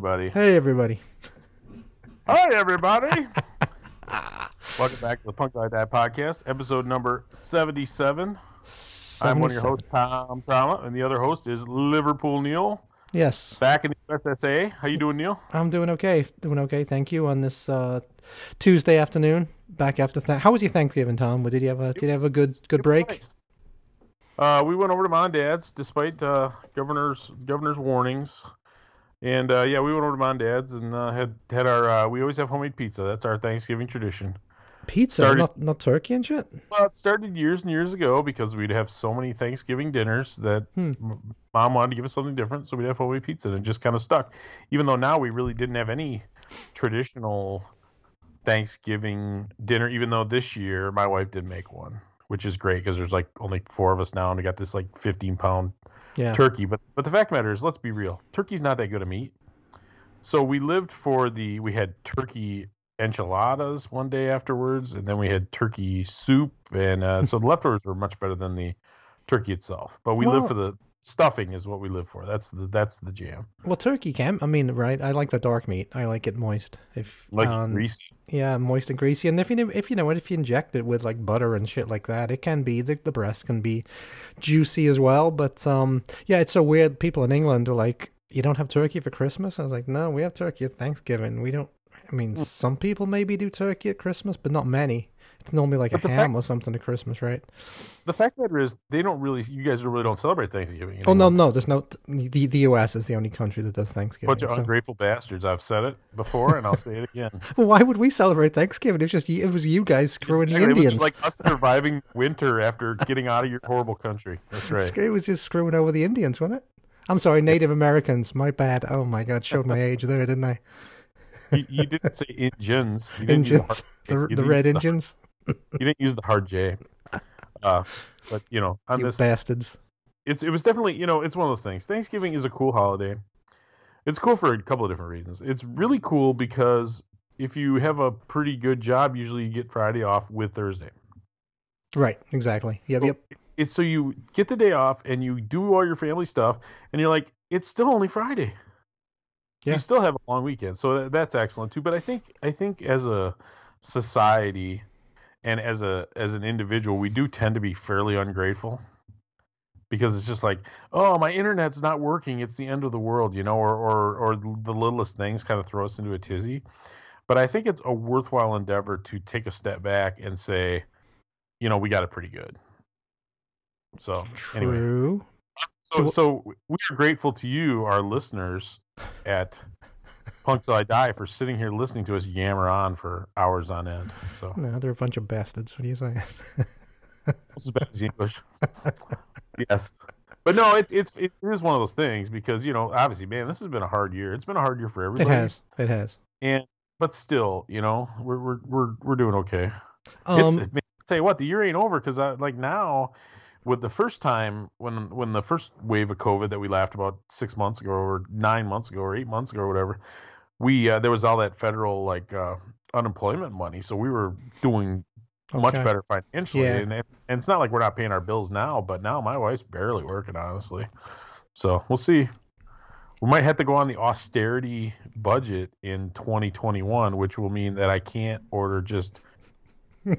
everybody. Hey, everybody. Hi, everybody. Welcome back to the Punk Like That podcast, episode number 77. I'm one of your hosts, Tom Tama, and the other host is Liverpool Neil. Yes, Back in the USSA. How you doing, Neil? I'm doing okay. Doing okay. Thank you on this uh, Tuesday afternoon. Back after th- how was your Thanksgiving, Tom? Did you have a Did you have a good good break? nice. Uh, we went over to mom and dad's despite uh, governor's governor's warnings, and uh, yeah, we went over to mom and dad's and uh, had had our. Uh, we always have homemade pizza. That's our Thanksgiving tradition. Pizza, Started- not not turkey and shit. Well, it started years and years ago because we'd have so many Thanksgiving dinners that Hmm. mom wanted to give us something different, so we'd have homemade pizza, and it just kind of stuck. Even though now we really didn't have any traditional Thanksgiving dinner, even though this year my wife did make one, which is great because there's like only four of us now, and we got this like 15 pound Yeah. turkey. But but the fact of the matter is, let's be real, turkey's not that good a meat. So we lived for the we had turkey enchiladas one day afterwards, and then we had turkey soup, and uh, so the leftovers were much better than the turkey itself. But we Well- live for the stuffing is what we live for. That's the that's the jam. Well, turkey can. I mean, right? I like the dark meat. I like it moist. If Like um, greasy. Yeah, moist and greasy. And if you if you know what, if you inject it with like butter and shit like that, it can be the the breast can be juicy as well. But um, yeah, it's so weird. People in England are like, "You don't have turkey for Christmas?" I was like, "No, we have turkey at Thanksgiving. We don't." I mean, Hmm. some people maybe do turkey at Christmas, but not many. It's normally like But a the ham fact- or something at Christmas, right? The fact that is, they don't really. You guys really don't celebrate Thanksgiving. Oh no, anymore. no, there's no. The the U.S. is the only country that does Thanksgiving. Bunch of so- ungrateful bastards. I've said it before, and I'll say it again. Well, why would we celebrate Thanksgiving? It's just it was you guys screwing the Exactly. It was Indians. like us surviving winter after getting out of your horrible country. That's right. It was just screwing over the Indians, wasn't it? I'm sorry, Native Americans. My bad. Oh my God, showed my age there, didn't I? you, you didn't say Indians. You didn't Indians, the, the hard, you the didn't red the- Indians, you didn't use the hard J. Uh, but you know, on you this, bastards. it's it was definitely you know it's one of those things. Thanksgiving is a cool holiday. It's cool for a couple of different reasons. It's really cool because if you have a pretty good job, usually you get Friday off with Thursday. Right, exactly. Yep, yep. It's so you get the day off and you do all your family stuff, and you're like, it's still only Friday. So Yeah. you still have a long weekend, so that, that's excellent too. But I think I think as a society and as a as an individual, we do tend to be fairly ungrateful because it's just like, oh, my internet's not working. It's the end of the world, you know, or or or the littlest things kind of throw us into a tizzy. But I think it's a worthwhile endeavor to take a step back and say, you know, we got it pretty good. So anyway, True. so, so we are grateful to you, our listeners, at Punk Till I Die, for sitting here listening to us yammer on for hours on end. So No, they're a bunch of bastards. What are you saying? is bad as English. yes, but no, it's it's it is one of those things because you know, obviously, man, this has been a hard year. It's been a hard year for everybody. It has. It has. and but still, you know, we're we're we're we're doing okay. it's, Um, man, I'll tell you what, the year ain't over because I like now. With the first time when when the first wave of COVID that we laughed about six months ago or nine months ago or eight months ago or whatever, we uh, there was all that federal like uh, unemployment money, so we were doing much better financially. Yeah. And, it, and it's not like we're not paying our bills now, but now my wife's barely working, honestly. So we'll see. We might have to go on the austerity budget in 2021, which will mean that I can't order just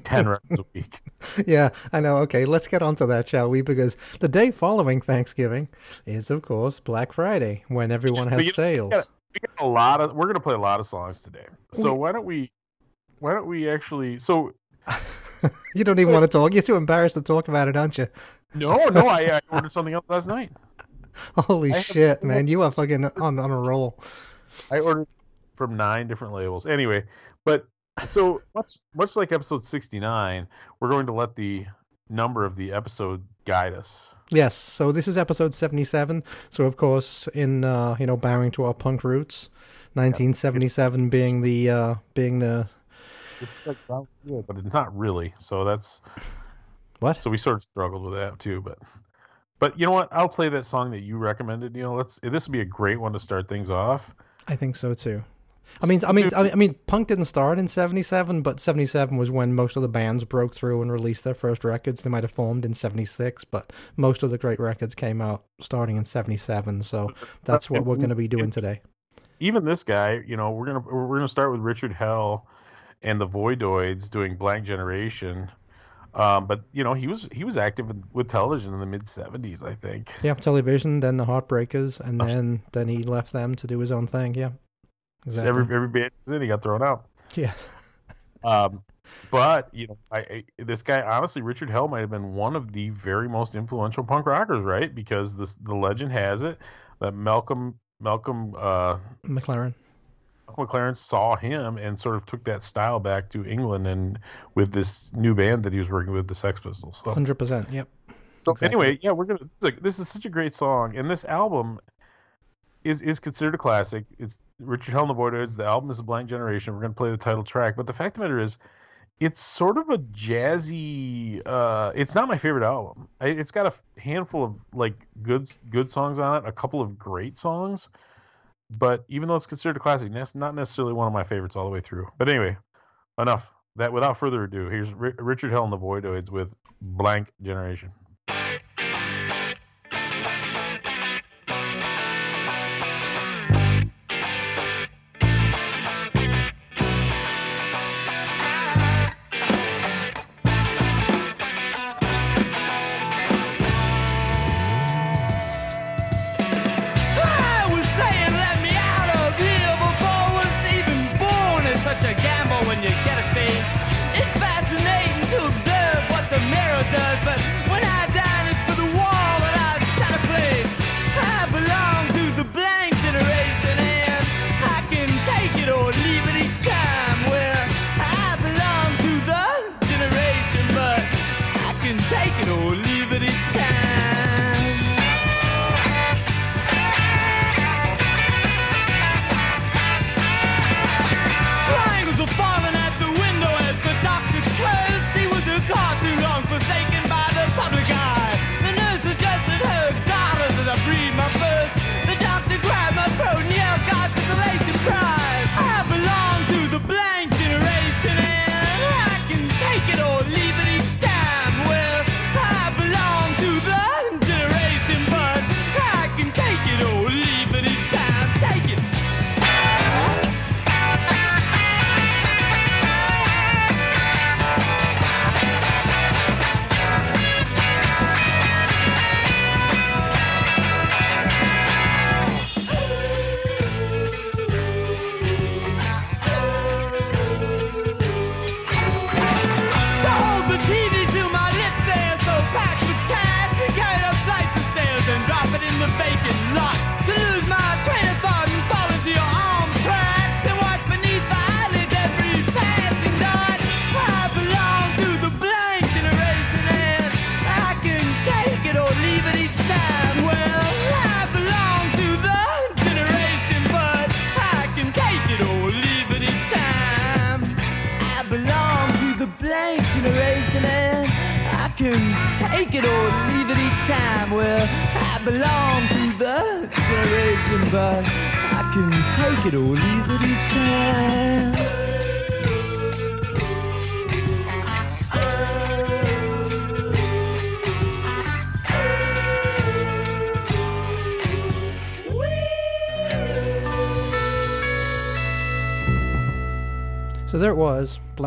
10 records a week. Yeah, I know. Okay, let's get on to that, shall we? Because the day following Thanksgiving is, of course, Black Friday, when everyone has you- sales. gotta- We got a lot of. We're gonna play a lot of songs today. So We- why don't we? Why don't we actually? So You don't even want to talk. You're too embarrassed to talk about it, aren't you? no, no, I, I ordered something else last night. Holy I have- shit, man! You are fucking on on a roll. I ordered from nine different labels. Anyway, but so much much like episode sixty nine, we're going to let the number of the episode guide us. Yes. So this is episode seventy-seven. So of course, in uh, you know, bowing to our punk roots, nineteen seventy-seven being the uh, being the It's like but it's not really. So that's what? so we sort of struggled with that too. But but you know what? I'll play that song that you recommended. You know, let's this would be a great one to start things off. I think so too. I mean, I mean, I mean- punk didn't start in '77, but '77 was when most of the bands broke through and released their first records. They might have formed in '76, but most of the great records came out starting in '77. So that's what we're going to be doing today. even this guy, you know, we're gonna we're gonna start with Richard Hell and the Voidoids doing Blank Generation. Um, but you know, he was he was active with television in the mid '70s, I think. Yeah, television, then the Heartbreakers, and then then he left them to do his own thing. Yeah, exactly. every every band in, he got thrown out. Yeah. um, but you know, I, I, this guy honestly, Richard Hell might have been one of the very most influential punk rockers, right? Because this the legend has it that Malcolm Malcolm uh, McLaren McLaren saw him and sort of took that style back to England and with this new band that he was working with, the Sex Pistols. Hundred so. percent. Yep. So exactly. anyway, yeah, we're gonna. This is such a great song, and this album is is considered a classic. It's Richard Hell and the Voidoids. The album is a blank generation. We're gonna play the title track, but the fact of the matter is, it's sort of a jazzy. Uh, it's not my favorite album. It's got a handful of like good good songs on it, a couple of great songs but even though it's considered a classic, that's not necessarily one of my favorites all the way through. But anyway, enough. That without further ado, here's R- Richard Hell and the Voidoids with Blank Generation.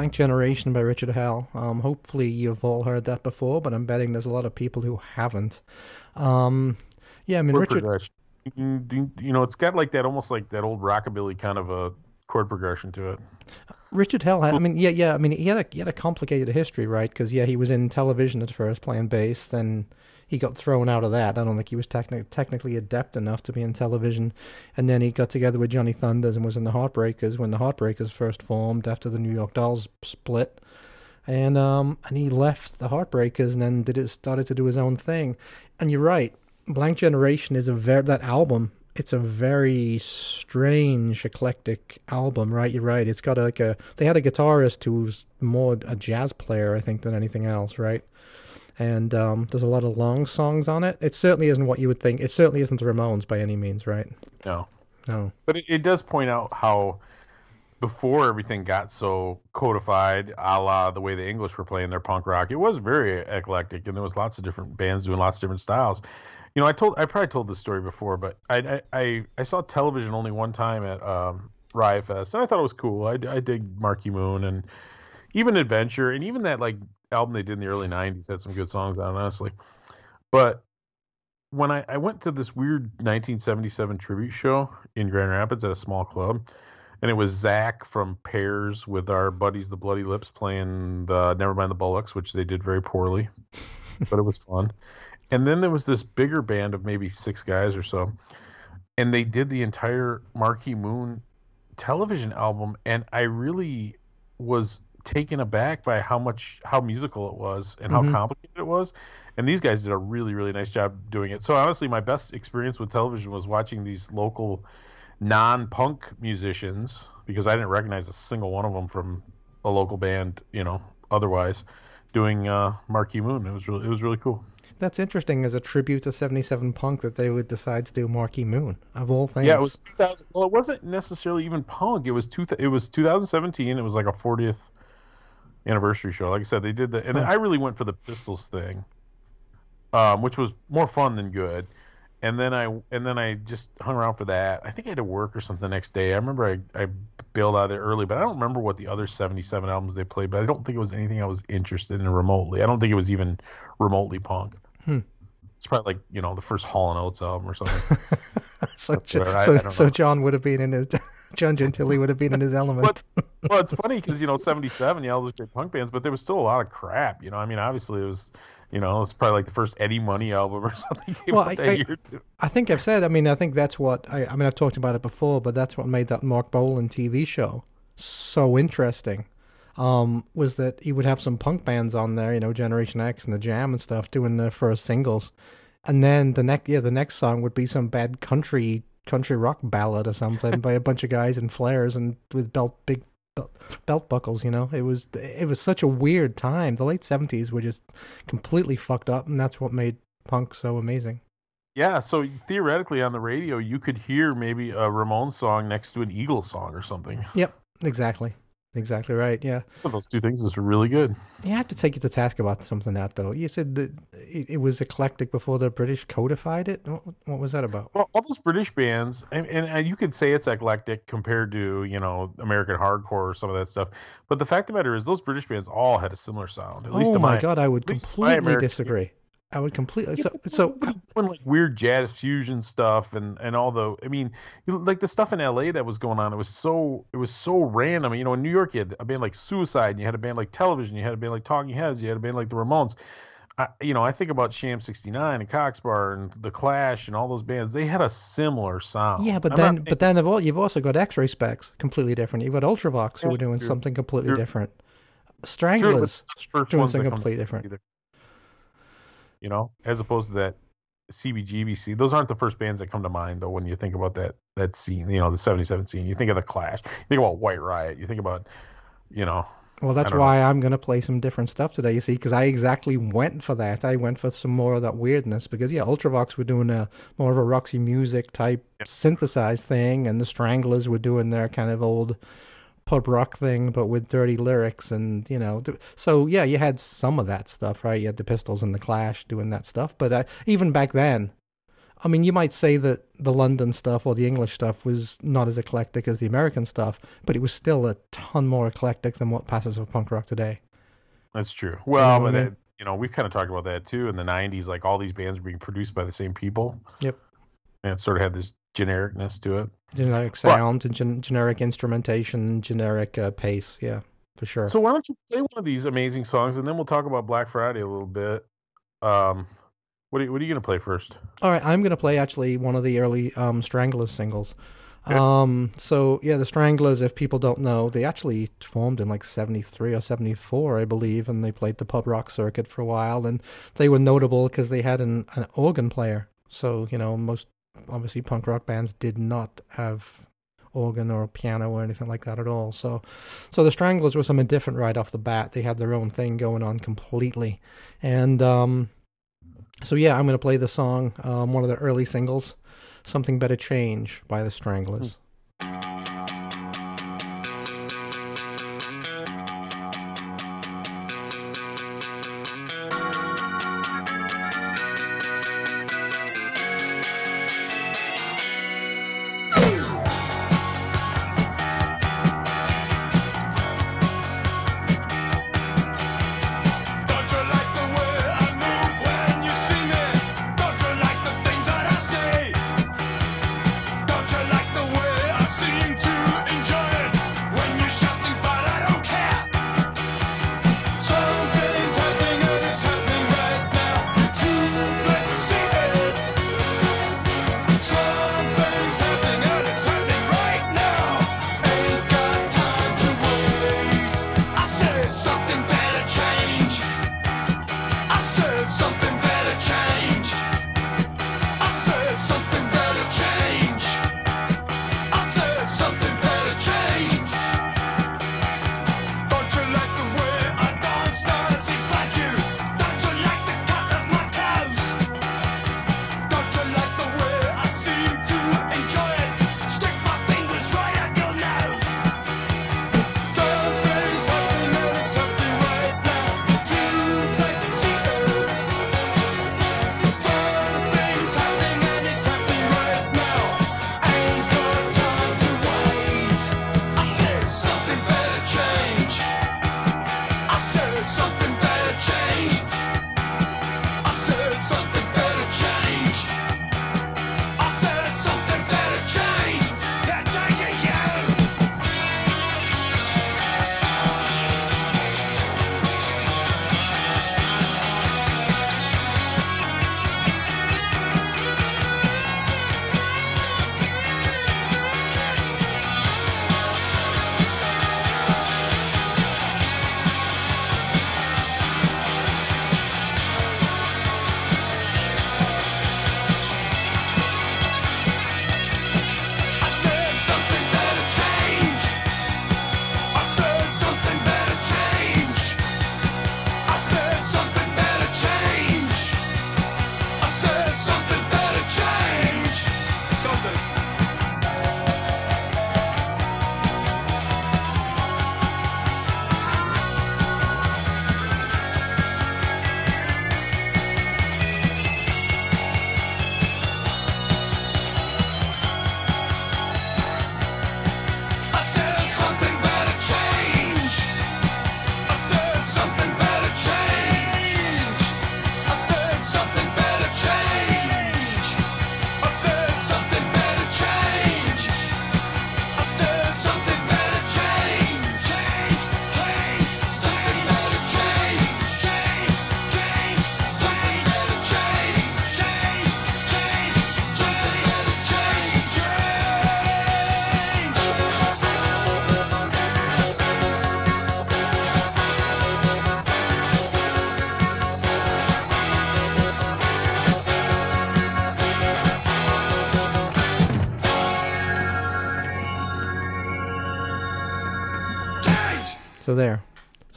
Blank Generation by Richard Hell. Um, hopefully, you've all heard that before, but I'm betting there's a lot of people who haven't. Um, yeah, I mean, Richard. Progression. You know, it's got like that almost like that old rockabilly kind of a chord progression to it. Richard Hell, I mean, yeah, yeah. I mean, he had a he had a complicated history, right? Because yeah, he was in television at first playing bass, then he got thrown out of that. I don't think he was techni- technically adept enough to be in television. And then he got together with Johnny Thunders and was in the Heartbreakers when the Heartbreakers first formed after the New York Dolls split. And um and he left the Heartbreakers and then did it started to do his own thing. And you're right, Blank Generation is a very that album. It's a very strange, eclectic album, right? You're right. It's got like a. They had a guitarist who's more a jazz player, I think, than anything else, right? And um, there's a lot of long songs on it. It certainly isn't what you would think. It certainly isn't the Ramones by any means, right? No, no. But it, it does point out how before everything got so codified, a la the way the English were playing their punk rock, it was very eclectic, and there was lots of different bands doing lots of different styles. You know, I told I probably told this story before, but I I I, saw television only one time at um, Riot Fest, and I thought it was cool. I, I dig Marquee Moon and even Adventure, and even that like album they did in the early '90s had some good songs on, honestly. But when I, I went to this weird 1977 tribute show in Grand Rapids at a small club, and it was Zach from Pears with our buddies the Bloody Lips playing the Nevermind the Bollocks, which they did very poorly, but it was fun. And then there was this bigger band of maybe six guys or so, and they did the entire Marquee Moon television album, and I really was taken aback by how much how musical it was and how mm-hmm. complicated it was. And these guys did a really really nice job doing it. So honestly my best experience with television was watching these local non-punk musicians because i didn't recognize a single one of them from a local band you know otherwise doing uh marquee moon. It was really it was really cool. That's interesting as a tribute to 77 punk that they would decide to do marquee moon of all things. Yeah it was 2000 well it wasn't necessarily even punk. It was two it was 2017 it was like a 40th anniversary show like i said they did that and i really went for the pistols thing um, which was more fun than good. And then I and then I just hung around for that. I think I had to work or something the next day. I remember I, I bailed out of there early, but I don't remember what the other 77 albums they played. But I don't think it was anything I was interested in remotely. I don't think it was even remotely punk. Hmm. It's probably like you know the first Hall and Oates album or something. so, so, I, so John would have been in his John Gentile would have been in his element. well, it's funny because you know '77, yeah, all those great punk bands, but there was still a lot of crap. You know, I mean, obviously it was you know, it's probably like the first Eddie Money album or something well, I, too. I think I've said. I mean, I think that's what I. I mean, I've talked about it before, but that's what made that Marc Bolan TV show so interesting. Um, was that he would have some punk bands on there, you know, Generation X and the Jam and stuff, doing the first singles, and then the next, yeah, the next song would be some bad country country rock ballad or something by a bunch of guys in flares and with belt big belt buckles. You know, it was it was such a weird time. The late seventies were just completely fucked up, and that's what made punk so amazing. Yeah, so theoretically on the radio, you could hear maybe a Ramones song next to an Eagles song or something. Yep, exactly. Exactly right. Yeah. Well, those two things is really good. You have to take you to task about something that though. You said that it, it was eclectic before the British codified it. What, what was that about? Well, all those British bands, and, and, and, you could say it's eclectic compared to you know American hardcore or some of that stuff. But the fact of the matter is, those British bands all had a similar sound. At oh least my, my god, I would completely disagree. I would completely. So, so when like weird jazz fusion stuff and and all the. I mean, like the stuff in L.A. that was going on. It was so it was so random. You know, in New York, you had a band like Suicide, and you had a band like Television, you had a band like Talking Heads, you had a band like the Ramones. I, you know, I think about Sham '69 and Cock Sparrer and the Clash and all those bands. They had a similar sound. Yeah, but I'm then, but then you've also got X-Ray Spex, completely different. You've got Ultravox, who were doing true. something completely true. different. Stranglers true, doing something completely different. Either you know, as opposed to that CBGBC. Those aren't the first bands that come to mind though when you think about that that scene, you know, the 77 scene. You think of the Clash, you think about White Riot, you think about, you know. Well, that's why know. I'm going to play some different stuff today, you see, because I exactly went for that. I went for some more of that weirdness because, yeah, Ultravox were doing a more of a Roxy music type yep. synthesized thing, and the Stranglers were doing their kind of old pub rock thing, but with dirty lyrics, and you know, so yeah, you had some of that stuff, right? You had the Pistols and the Clash doing that stuff, but uh, even back then, I mean, you might say that the London stuff or the English stuff was not as eclectic as the American stuff, but it was still a ton more eclectic than what passes for punk rock today. That's true. Well, you know mean? you know, we've kind of talked about that too in the '90s. Like all these bands were being produced by the same people. Yep. And it sort of had this genericness to it. Generic sound but, and gen- generic instrumentation, generic uh, pace. Yeah, for sure. So why don't you play one of these amazing songs, and then we'll talk about Black Friday a little bit. Um, what are you, what are you going to play first? All right, I'm going to play actually one of the early um, Stranglers singles. Okay. Um, so yeah, the Stranglers, if people don't know, they actually formed in like 73 or 74, I believe, and they played the pub rock circuit for a while, and they were notable because they had an, an organ player. So, you know, most obviously punk rock bands did not have organ or piano or anything like that at all. So, so the Stranglers were something different right off the bat. They had their own thing going on completely, and um, so yeah, I'm going to play the song, um, one of the early singles, "Something Better Change" by the Stranglers. Hmm.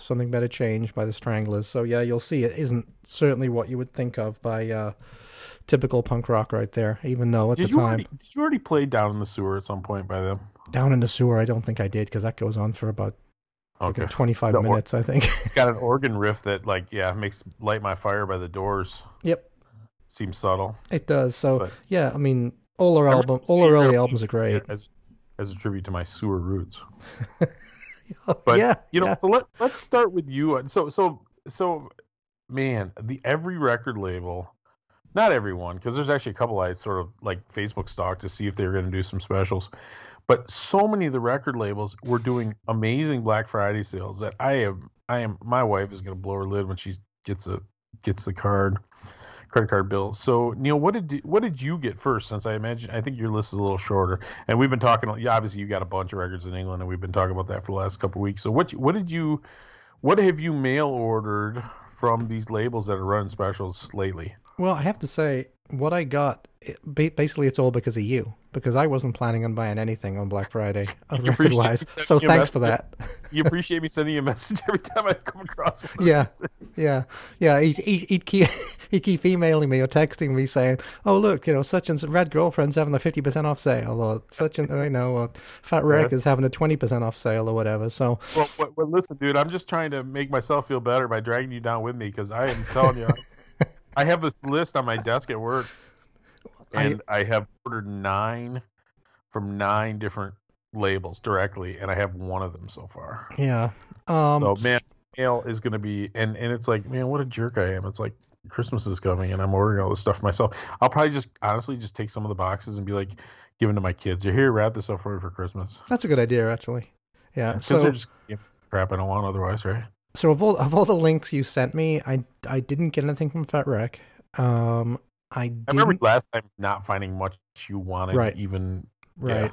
Something better changed by the Stranglers. So yeah, you'll see it isn't certainly what you would think of by uh, typical punk rock right there. Even though at Did the time, already did you already play down in the sewer at some point by them? down in the sewer, I don't think I did because that goes on for about Okay. 25 The or- minutes, I think. It's got an organ riff that like yeah makes light my fire by the doors. yep, Seems subtle. it does. So But- yeah, I mean, all our album, all our early albums are great. As as a tribute to my sewer roots. Oh, but yeah, you know, yeah. so let let's start with you. So so so, man, the every record label, not everyone, because there's actually a couple I sort of like Facebook stalked to see if they were going to do some specials, but so many of the record labels were doing amazing Black Friday sales that I am I am my wife is going to blow her lid when she gets a gets the card credit card bill. So Neil, what did what did you get first? Since I imagine I think your list is a little shorter, and we've been talking. Obviously you got a bunch of records in England, and we've been talking about that for the last couple weeks. So what what did you what have you mail ordered from these labels that are running specials lately? Well, I have to say, what I got, basically, it's all because of you. Because I wasn't planning on buying anything on Black Friday, record wise. So thanks for that. You appreciate me sending you a message every time I come across one. of Yeah. Yeah, yeah. He'd, he'd, he'd, keep, he'd keep emailing me or texting me saying, "Oh, look, you know, such and such Rad Girlfriend's having a fifty percent off sale, or such and you know, or Fat uh-huh. Wreck is having a twenty percent off sale, or whatever." So Well, well, well, listen, dude, I'm just trying to make myself feel better by dragging you down with me because I am telling you, I have this list on my desk at work, and I, have ordered nine from nine different labels directly, and I have one of them so far. yeah, um, So man, mail is going to be, and and it's like, man, what a jerk I am. It's like Christmas is coming, and I'm ordering all this stuff myself. I'll probably just honestly just take some of the boxes and be like, give them to my kids. You're here, wrap this up for me for Christmas. that's a good idea, actually. Yeah. Because So they're just crap I don't want otherwise, right? So of all of all the links you sent me, I I didn't get anything from Fat Wreck. Um, I I remember last time not finding much you wanted, Right. even right.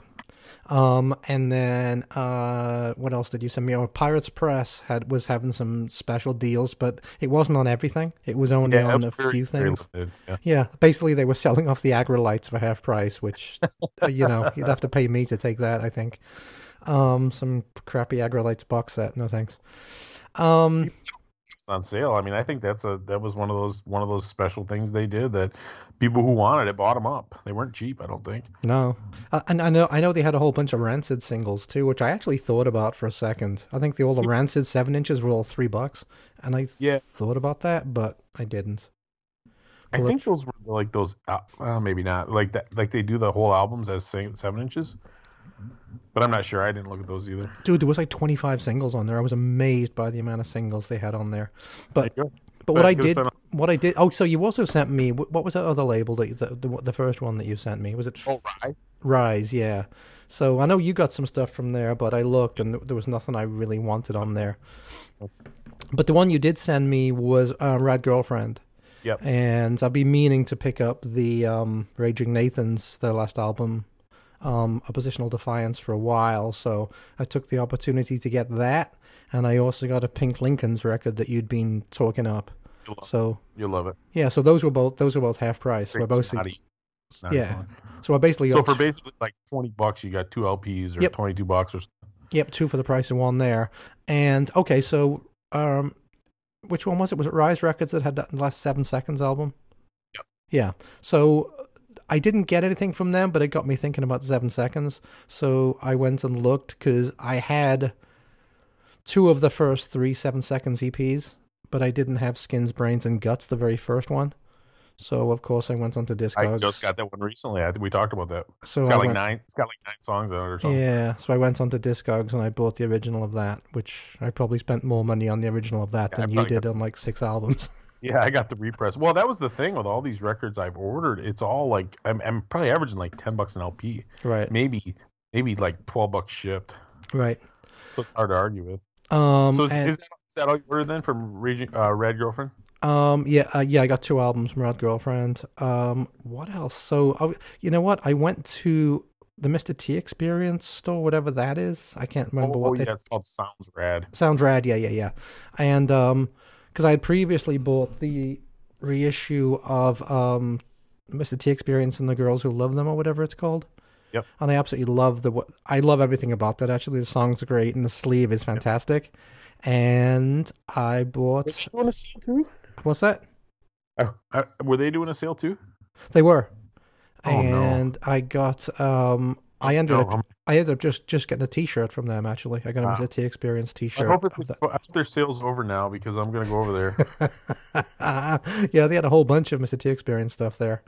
Um, and then uh, what else did you send me? Oh, Pirates Press had was having some special deals, but it wasn't on everything. It was only yeah, on a very- few things. limited, yeah. Yeah, basically they were selling off the Aggrolites for half price, which uh, you know you'd have to pay me to take that. I think. Um, some crappy Aggrolites box set. No thanks. Um, On sale. I mean, I think that's a that was one of those one of those special things they did that people who wanted it bought them up. They weren't cheap, I don't think. No, uh, and I know I know they had a whole bunch of Rancid singles too, which I actually thought about for a second. I think the all the Rancid seven inches were all three bucks, and I Yeah. thought about that, but I didn't. I think those were like those. Uh, well, maybe not. Like that. Like they do the whole albums as seven inches. But I'm not sure. I didn't look at those either. Dude, there was like twenty five singles on there. I was amazed by the amount of singles they had on there. But There but what I did, spent what I did. Oh, so you also sent me what was that other label that the the, the first one that you sent me? Was it Oh, Rise. Rise? Yeah. So I know you got some stuff from there, but I looked and there was nothing I really wanted on there. But the one you did send me was uh, Rad Girlfriend. Yep. And I've be meaning to pick up the um, Raging Nathans, their last album, um, Oppositional Defiance, for a while. So I took the opportunity to get that. And I also got a Pink Lincolns record that you'd been talking up. You'll love, So you'll love it. yeah, so those were both those were both half price. So basically, snotty- snotty yeah. fun. so I basically So for basically like twenty bucks, you got two LPs or Yep. twenty two bucks or s- Yep, two for the price of one there. And okay, so um, which one was it? Was it Rise Records that had that last seven seconds album? Yep. Yeah. So I didn't get anything from them, but it got me thinking about seven seconds. So I went and looked because I had two of the first three seven seconds EPs, but I didn't have Skins, Brains, and Guts, the very first one. So of course I went onto Discogs. I just got that one recently. I we talked about that. so It's I got like went, nine. It's got like nine songs on it or something. Yeah, so I went onto Discogs and I bought the original of that, which I probably spent more money on the original of that Yeah, than you did on like six albums. Yeah, I got the repress. Well, that was the thing with all these records I've ordered. It's all like I'm, I'm probably averaging like ten bucks an LP, right, maybe maybe like twelve bucks shipped. right. So it's hard to argue with. Um, So is, and- is, that, is that all you ordered then from Raging, uh, Rad Girlfriend? um, yeah, uh, yeah. I got two albums from Rad Girlfriend. Um, what else? So, I, you know what? I went to the Mr. T Experience store, whatever that is. I can't remember oh, what yeah, they it's called Sounds Rad. Sounds rad, yeah, yeah, yeah. And um, because I had previously bought the reissue of um, Mr. T Experience and the Girls Who Love Them or whatever it's called. Yep. And I absolutely love the. I love everything about that. Actually, the songs are great and the sleeve is fantastic. and I bought. Was she doing a sale too? What's that? Uh, uh, were they doing a sale too? They were, Oh, no. and I got. Um, I ended No, up. I'm- ended up just just getting a T-shirt from them. Actually, I got a Wow. Mr. T Experience I T-shirt. I hope it's, I hope their sales over now because I'm gonna go over there. yeah, they had a whole bunch of Mr. T Experience stuff there.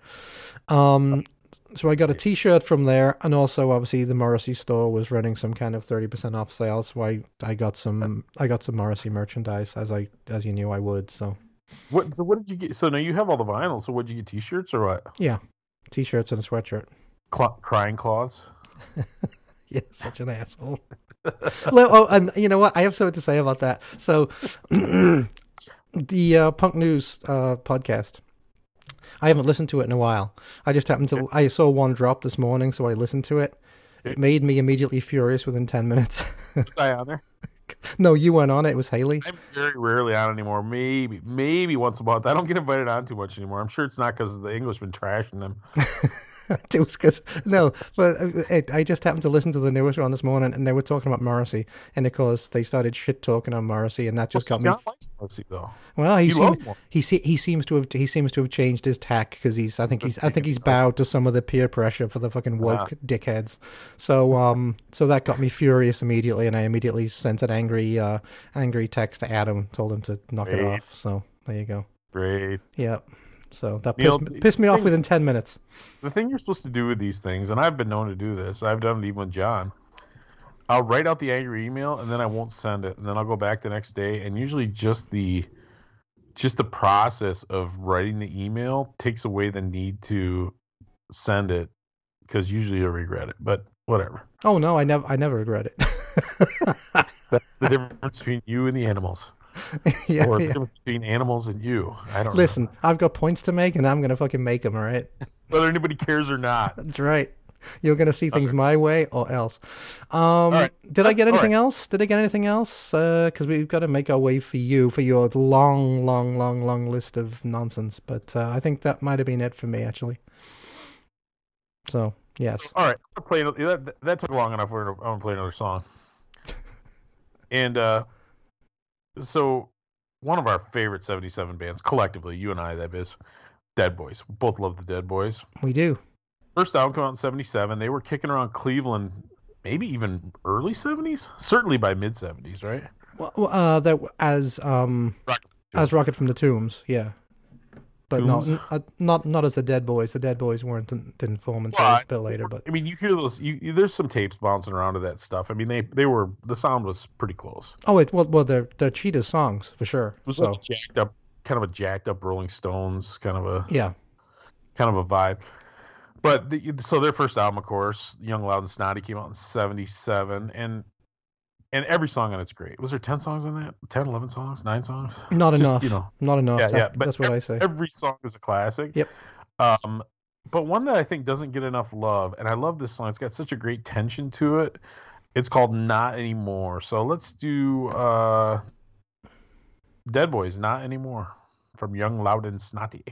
Um, so I got a T-shirt from there, and also obviously the Morrissey store was running some kind of thirty percent off sale. So I I got some I got some Morrissey merchandise as I as you knew I would. So what? So what did you get? So now you have all the vinyl. So what did you get? T-shirts or what? yeah, T-shirts and a sweatshirt. Cl- crying claws. Yeah, such an asshole. Oh, and you know what? I have something to say about that. So, the uh, Punk News uh, podcast. I haven't listened to it in a while. I just happened to. I saw one drop this morning, so I listened to it. It made me immediately furious within ten minutes. Was I on there? no, you weren't on it. It was Haley. I'm very rarely on anymore. Maybe, maybe once a month. I don't get invited on too much anymore. I'm sure it's not because the English been trashing them. it was because no, but uh, it, I just happened to listen to the newest one this morning, and they were talking about Morrissey, and of course they started shit talking on Morrissey, and that just Well, got me. Likes Morrissey though. Well, he He seems he se- he seems to have he seems to have changed his tack because he's I think he's I think he's bowed to some of the peer pressure for the fucking woke dickheads. So um so that got me furious immediately, and I immediately sent an angry uh angry text to Adam, told him to knock it off. So there you go. Great. Yeah. So that pissed, me- pissed me off thing- within ten minutes. The thing you're supposed to do with these things, and I've been known to do this. I've done it even with John. I'll write out the angry email and then I won't send it, and then I'll go back the next day, and usually just the just the process of writing the email takes away the need to send it because usually you'll regret it. But whatever. Oh no, I never I never regret it. That's the difference between you and the animals, yeah, or yeah. between animals and you. I don't Listen, I've got points to make, and I'm gonna fucking make them. All right. whether anybody cares or not. That's right. You're going to see things my way or else. Um, right. Did I get anything right. else? Did I get anything else? Because we've got to make our way for you for your long, long, long, long list of nonsense. But uh, I think that might have been it for me, actually. So yes, All right, play that. That took long enough. We're gonna, I'm gonna play another song. And uh, so one of our favorite '77 bands, collectively, you and I, that is, Dead Boys. We both love the Dead Boys. we do. First album came out in '77. They were kicking around Cleveland, maybe even early '70s, certainly by mid '70s, right? Well, uh, that as um Rock- as Rocket from the Tombs, yeah. But not Tombs? uh, not not as the Dead Boys. The Dead Boys weren't didn't form until Well, a bit later. But I mean, you hear those. You, there's some tapes bouncing around of that stuff. I mean, they they were the sound was pretty close. oh wait, well well they're they're Cheetah songs for sure. It was So like a jacked up, kind of a jacked up Rolling Stones kind of a yeah, kind of a vibe. But the, so their first album, of course, Young, Loud, and Snotty, came out in '77, and and every song on it's great. Was there ten songs on that? 10, 11 songs, nine songs? not Just, enough. You know, Not enough. yeah, That- yeah. But that's what ev- I say. Every song is a classic. Yep. Um, but one that I think doesn't get enough love, and I love this song. It's got such a great tension to it. It's called "Not Anymore." So let's do uh, Dead Boys, "Not Anymore" from Young, Loud, and Snotty.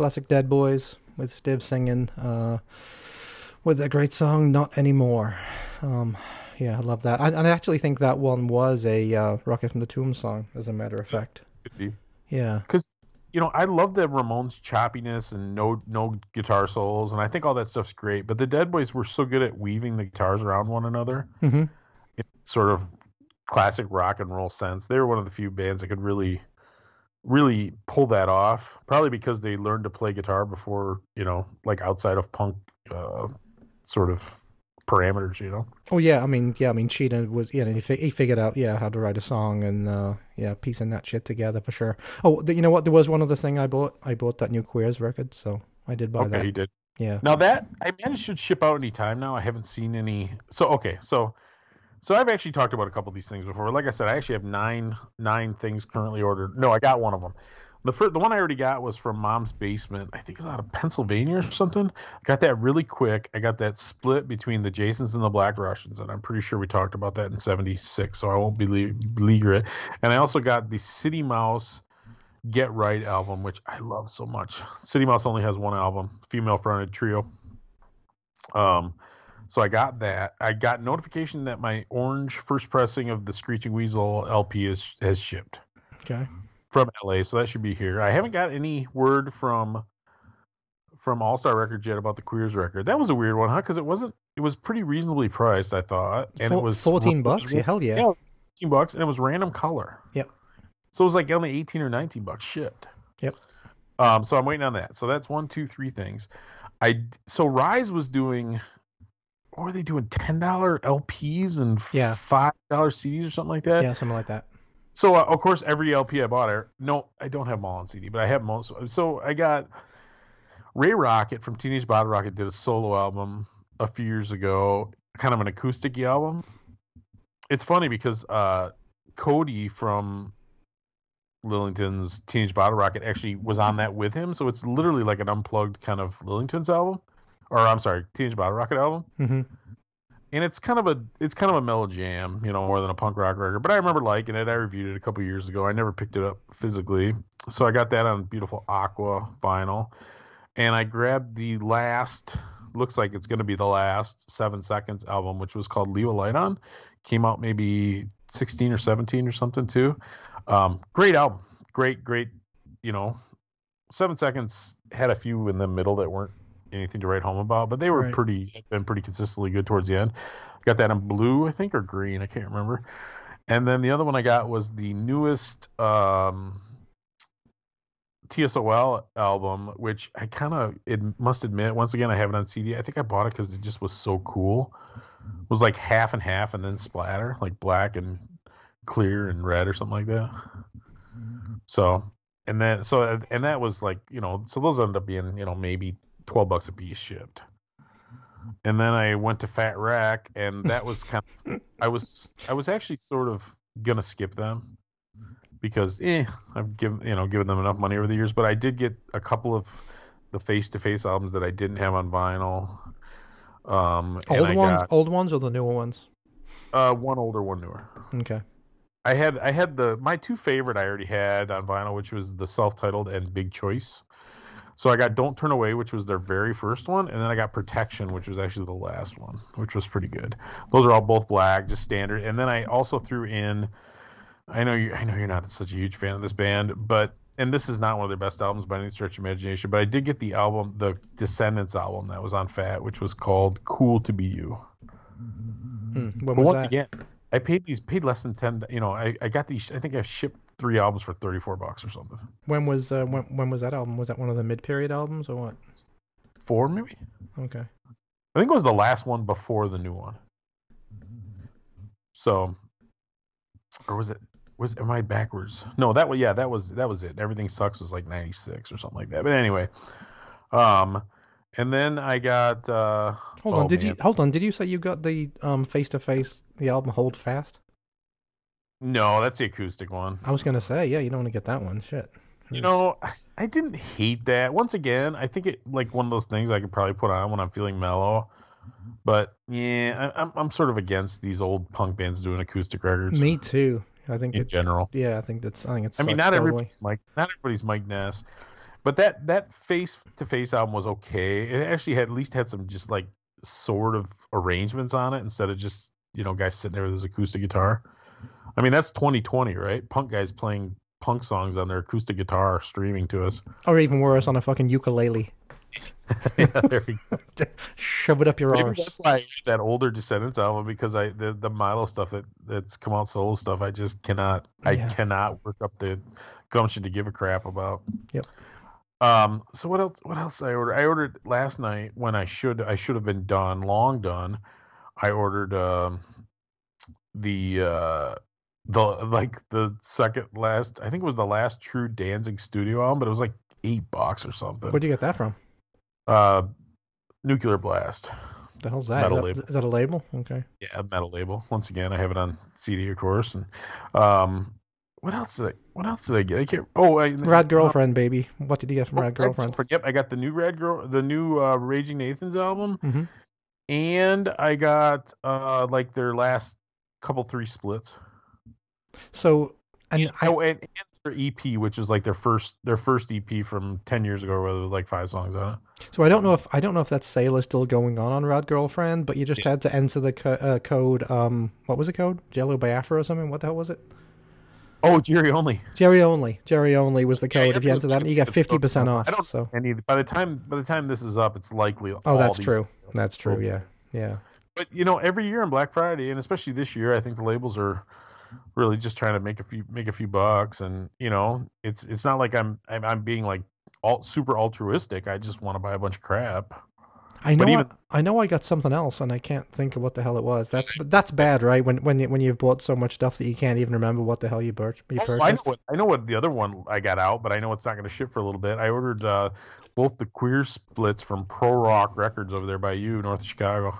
Classic Dead Boys with Steve singing uh, with a great song, "Not Anymore." Um, yeah, I love that. I, and I actually think that one was a uh, "Rocket from the Tomb" song, as a matter of fact. Yeah, because you know I love the Ramones choppiness and no no guitar solos, and I think all that stuff's great. But the Dead Boys were so good at weaving the guitars around one another, hmm in sort of classic rock and roll sense. They were one of the few bands that could really really pull that off. Probably because they learned to play guitar before you know, like outside of punk uh, sort of parameters. You know. Oh yeah, I mean, yeah, I mean, Cheetah was, yeah, he, fi- he figured out, yeah, how to write a song and, uh, yeah, piecing that shit together for sure. Oh, th- you know what? There was one other thing I bought. I bought that new Queers record, so I did buy okay, that. he did. Yeah. Now that I managed to ship out any time now. I haven't seen any. So okay, so so I've actually talked about a couple of these things before. Like I said, I actually have nine nine things currently ordered. No, I got one of them. The first, the one I already got was from Mom's Basement. I think it's out of Pennsylvania or something. I got that really quick. I got that split between the Jasons and the Black Russians, and I'm pretty sure we talked about that in '76, so I won't bele- beleaguer it. And I also got the City Mouse Get Right album, which I love so much. City Mouse only has one album, female fronted trio. Um, so I got that. I got notification that my orange first pressing of the Screeching Weasel LP is has shipped Okay. from LA, so that should be here. I haven't got any word from from All Star Records yet about the Queers record. That was a weird one, huh? Because it wasn't. It was pretty reasonably priced, I thought, and it was 14 bucks? Yeah, hell yeah. Yeah, it was 14 bucks, and it was random color. Yep. So it was like only 18 or 19 bucks shipped. Yep. Um, so I'm waiting on that. So that's one, two, three things. I so Rise was doing. What were they doing? Ten dollar LPs and Yeah. five dollar CDs or something like that. Yeah, something like that. So uh, of course, every LP I bought, I, no, I don't have them all on CD, but I have most. So I got Ray Rocket from Teenage Bottle Rocket did a solo album a few years ago, kind of an acoustic album. It's funny because uh, Cody from Lillington's Teenage Bottle Rocket actually was on that with him, so it's literally like an unplugged kind of Lillington's album, or I'm sorry, Teenage Bottle Rocket album hmm and it's kind of a it's kind of a mellow jam, you know, more than a punk rock record. But I remember liking it. I reviewed it a couple years ago. I never picked it up physically, so I got that on beautiful aqua vinyl, and I grabbed the last. Looks like it's going to be the last Seven Seconds album, which was called "Leave a Light On." Came out maybe 16 or 17 or something too. Um, great album, great, great. You know, Seven Seconds had a few in the middle that weren't anything to write home about, but they were Right. pretty been pretty consistently good towards the end. Got that in blue, I think, or green, I can't remember. And then the other one I got was the newest um, TSOL album, which I kind of it must admit once again I have it on CD. I think I bought it because it just was so cool. It was like half and half, and then splatter, like black and clear and red or something like that. So and then so and that was like you know so those ended up being you know maybe twelve bucks a piece shipped. And then I went to Fat Wreck, and that was kind of I was I was actually sort of gonna skip them because eh, I've given you know given them enough money over the years, but I did get a couple of the face to face albums that I didn't have on vinyl. Um, Old ones, got old ones, or the newer ones? uh, one older, one newer. Okay. I had I had the my two favorite I already had on vinyl, which was the self-titled and Big Choice. So I got Don't Turn Away, which was their very first one, and then I got Protection, which was actually the last one, which was pretty good. Those are all both black, just standard. And then I also threw in I know you I know you're not such a huge fan of this band, but and this is not one of their best albums by any stretch of imagination, but I did get the album, the Descendents album that was on Fat, which was called Cool to Be You. Hmm. But once that? again, I paid these paid less than ten. You know, I, I got these. I think I shipped three albums for thirty four bucks or something. When was uh, when when was that album? Was that one of the mid period albums or what? Four maybe. Okay. I think it was the last one before the new one. So, or was it? Was am I backwards? No, that was yeah, that was that was it. Everything sucks was like ninety six or something like that. But anyway, um, and then I got uh, Hold oh, on. Did man. you hold on? Did you say you got the um face to face the album Hold Fast? No, that's the acoustic one. I was gonna say yeah. You don't want to get that one. Shit. You know, I- didn't hate that. Once again, I think it like one of those things I could probably put on when I'm feeling mellow. But yeah, I, I'm I'm sort of against these old punk bands doing acoustic records Me too. I think in it. general. Yeah, I think that's. I think it's. I mean, not totally. everybody's Mike, not everybody's Mike Ness, but that that face to face album was okay. It actually had at least had some just like sort of arrangements on it instead of just you know guys sitting there with his acoustic guitar. I mean, that's 2020, right? Punk guys playing punk songs on their acoustic guitar streaming to us. Or even worse, on a fucking ukulele. yeah, there we go. Shove it up your Maybe arse. that's why that older Descendents album because I the the Milo stuff that that's come out solo stuff I just cannot I Yeah. cannot work up the gumption to give a crap about. Yep. Um. So what else? What else I ordered? I ordered last night when I should I should have been done long done. I ordered um the uh the like the second last I think it was the last true Danzig studio album, but it was like eight bucks or something. Where'd you get that from? Uh, Nuclear Blast. The hell's that? Metal Is, that? label. is that a label? Okay. Yeah, metal label. Once again, I have it on CD, of course. And um, what else did I? What else did I get? I can't. Oh, I, Rad Girlfriend, baby. What did you get from Oh, Rad Girlfriend? Yep, I got the new Rad Girl, the new uh, Raging Nathan's album, Mhm. and I got uh like their last couple three splits. So, and I, oh, and, and their EP, which is like their first their first EP from ten years ago, where there was like five songs on it. so I don't know if I don't know if that sale is still going on on Rad Girlfriend, but you just had to enter the co- uh, code. Um, what was the code? Jello Biafra or something? What the hell was it? Oh, Jerry only. Jerry only. Jerry only was the Yeah, code. if you enter that, you get fifty percent off. I don't So, any by the time by the time this is up, it's likely. oh, that's true. That's true. Yeah, yeah. But you know, every year on Black Friday, and especially this year, I think the labels are really just trying to make a few make a few bucks. And you know, it's it's not like I'm I'm, I'm being like all super altruistic. I just want to buy a bunch of crap. I know. Even- I, I know. I got something else, and I can't think of what the hell it was. That's that's bad, right? When when you, when you've bought so much stuff that you can't even remember what the hell you, bur- you purchased. I know what I know what the other one I got out, but I know it's not going to ship for a little bit. I ordered uh, both the queer splits from Pro Rock Records over there by you, north of Chicago.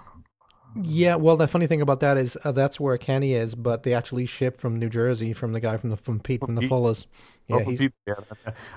Yeah, well, the funny thing about that is uh, that's where Kenny is, but they actually ship from New Jersey from the guy from the from Pete from the? Fullers. Oh, Yeah, he's, yeah.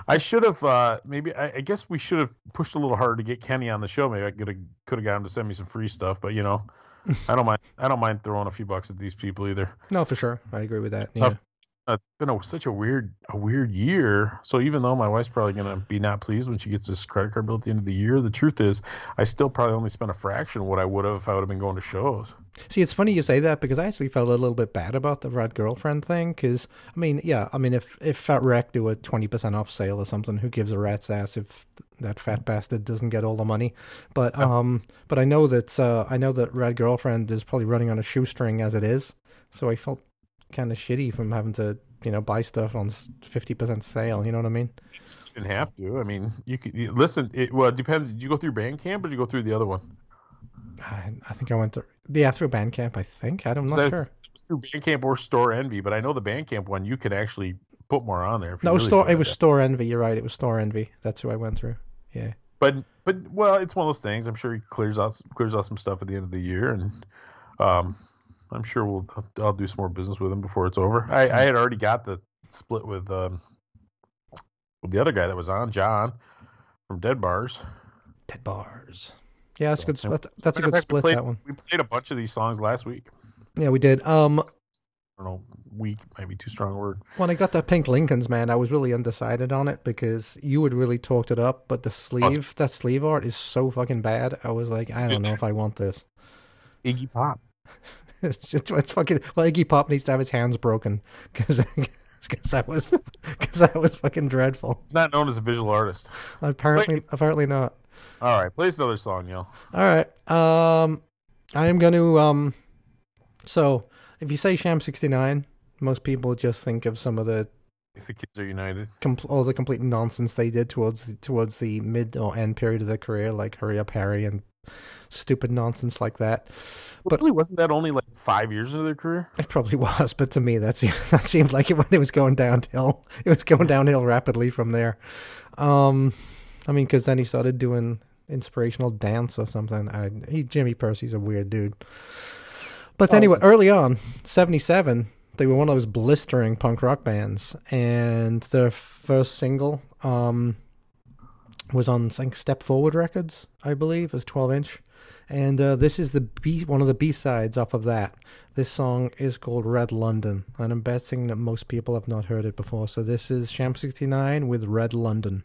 I should have uh, maybe. I, I guess we should have pushed a little harder to get Kenny on the show. Maybe I could have could have got him to send me some free stuff. But you know, I don't mind. I don't mind throwing a few bucks at these people either. no, for sure, I agree with that. Tough. It's been a, such a weird a weird year. So even though my wife's probably gonna be not pleased when she gets this credit card bill at the end of the year, the truth is, I still probably only spent a fraction of what I would have if I would have been going to shows. See, it's funny you say that because I actually felt a little bit bad about the Rad Girlfriend thing. Because I mean, yeah, I mean, if if Fat Wreck do a twenty percent off sale or something, who gives a rat's ass if that fat bastard doesn't get all the money? But um, but I know that uh, I know that Rad Girlfriend is probably running on a shoestring as it is. So I felt kind of shitty from having to you know buy stuff on fifty percent sale. You know what I mean? You didn't have to. I mean, you could you, listen. It well, it depends. Did you go through Bandcamp or did you go through the other one? I, I think I went to yeah through Bandcamp. I think I'm not So sure. it's- through Bandcamp or Storenvy, but I know the Bandcamp one you can actually put more on there. No, it was really store. It was that. Storenvy. You're right. It was Storenvy. That's who I went through. Yeah. but but well, it's one of those things. I'm sure he clears out clears out some stuff at the end of the year, and um, I'm sure we'll I'll do some more business with him before it's over. I, I had already got the split with um with the other guy that was on John from Dead Bars. Dead bars. Yeah, that's a good. Split. That's a good fact, split. played- That one. We played a bunch of these songs last week. Yeah, we did. Um, I don't know, weak might be too strong a word. when I got that Pink Lincolns, man, I was really undecided on it because you had really talked it up, but the sleeve, that sleeve art is so fucking bad. I was like, I don't know if I want this. Iggy Pop. it's, it's fucking. Well, Iggy Pop needs to have his hands broken because because that was because that was fucking dreadful. He's not known as a visual artist. Apparently, apparently not. All right, play us another song, yo. All right. Um, I am going to um. So if you say Sham sixty nine, most people just think of some of the If the kids are united. all the complete nonsense they did towards the, towards the mid or end period of their career, like Hurry Up Harry and stupid nonsense like that. But But- really, wasn't that only like five years into their career? It probably was, but to me, that seemed, that seemed like it when it was going downhill. It was going downhill rapidly from there. Um, I mean, because then he started doing inspirational dance or something. I, he Jimmy Pursey's a weird dude. But Oh, anyway, early on, '77, they were one of those blistering punk rock bands, and their first single um, was on think Step Forward Records, I believe, was 12 inch. And uh, this is the B, one of the B sides off of that. This song is called Red London, and I'm betting that most people have not heard it before. So this is Sham 69 with Red. London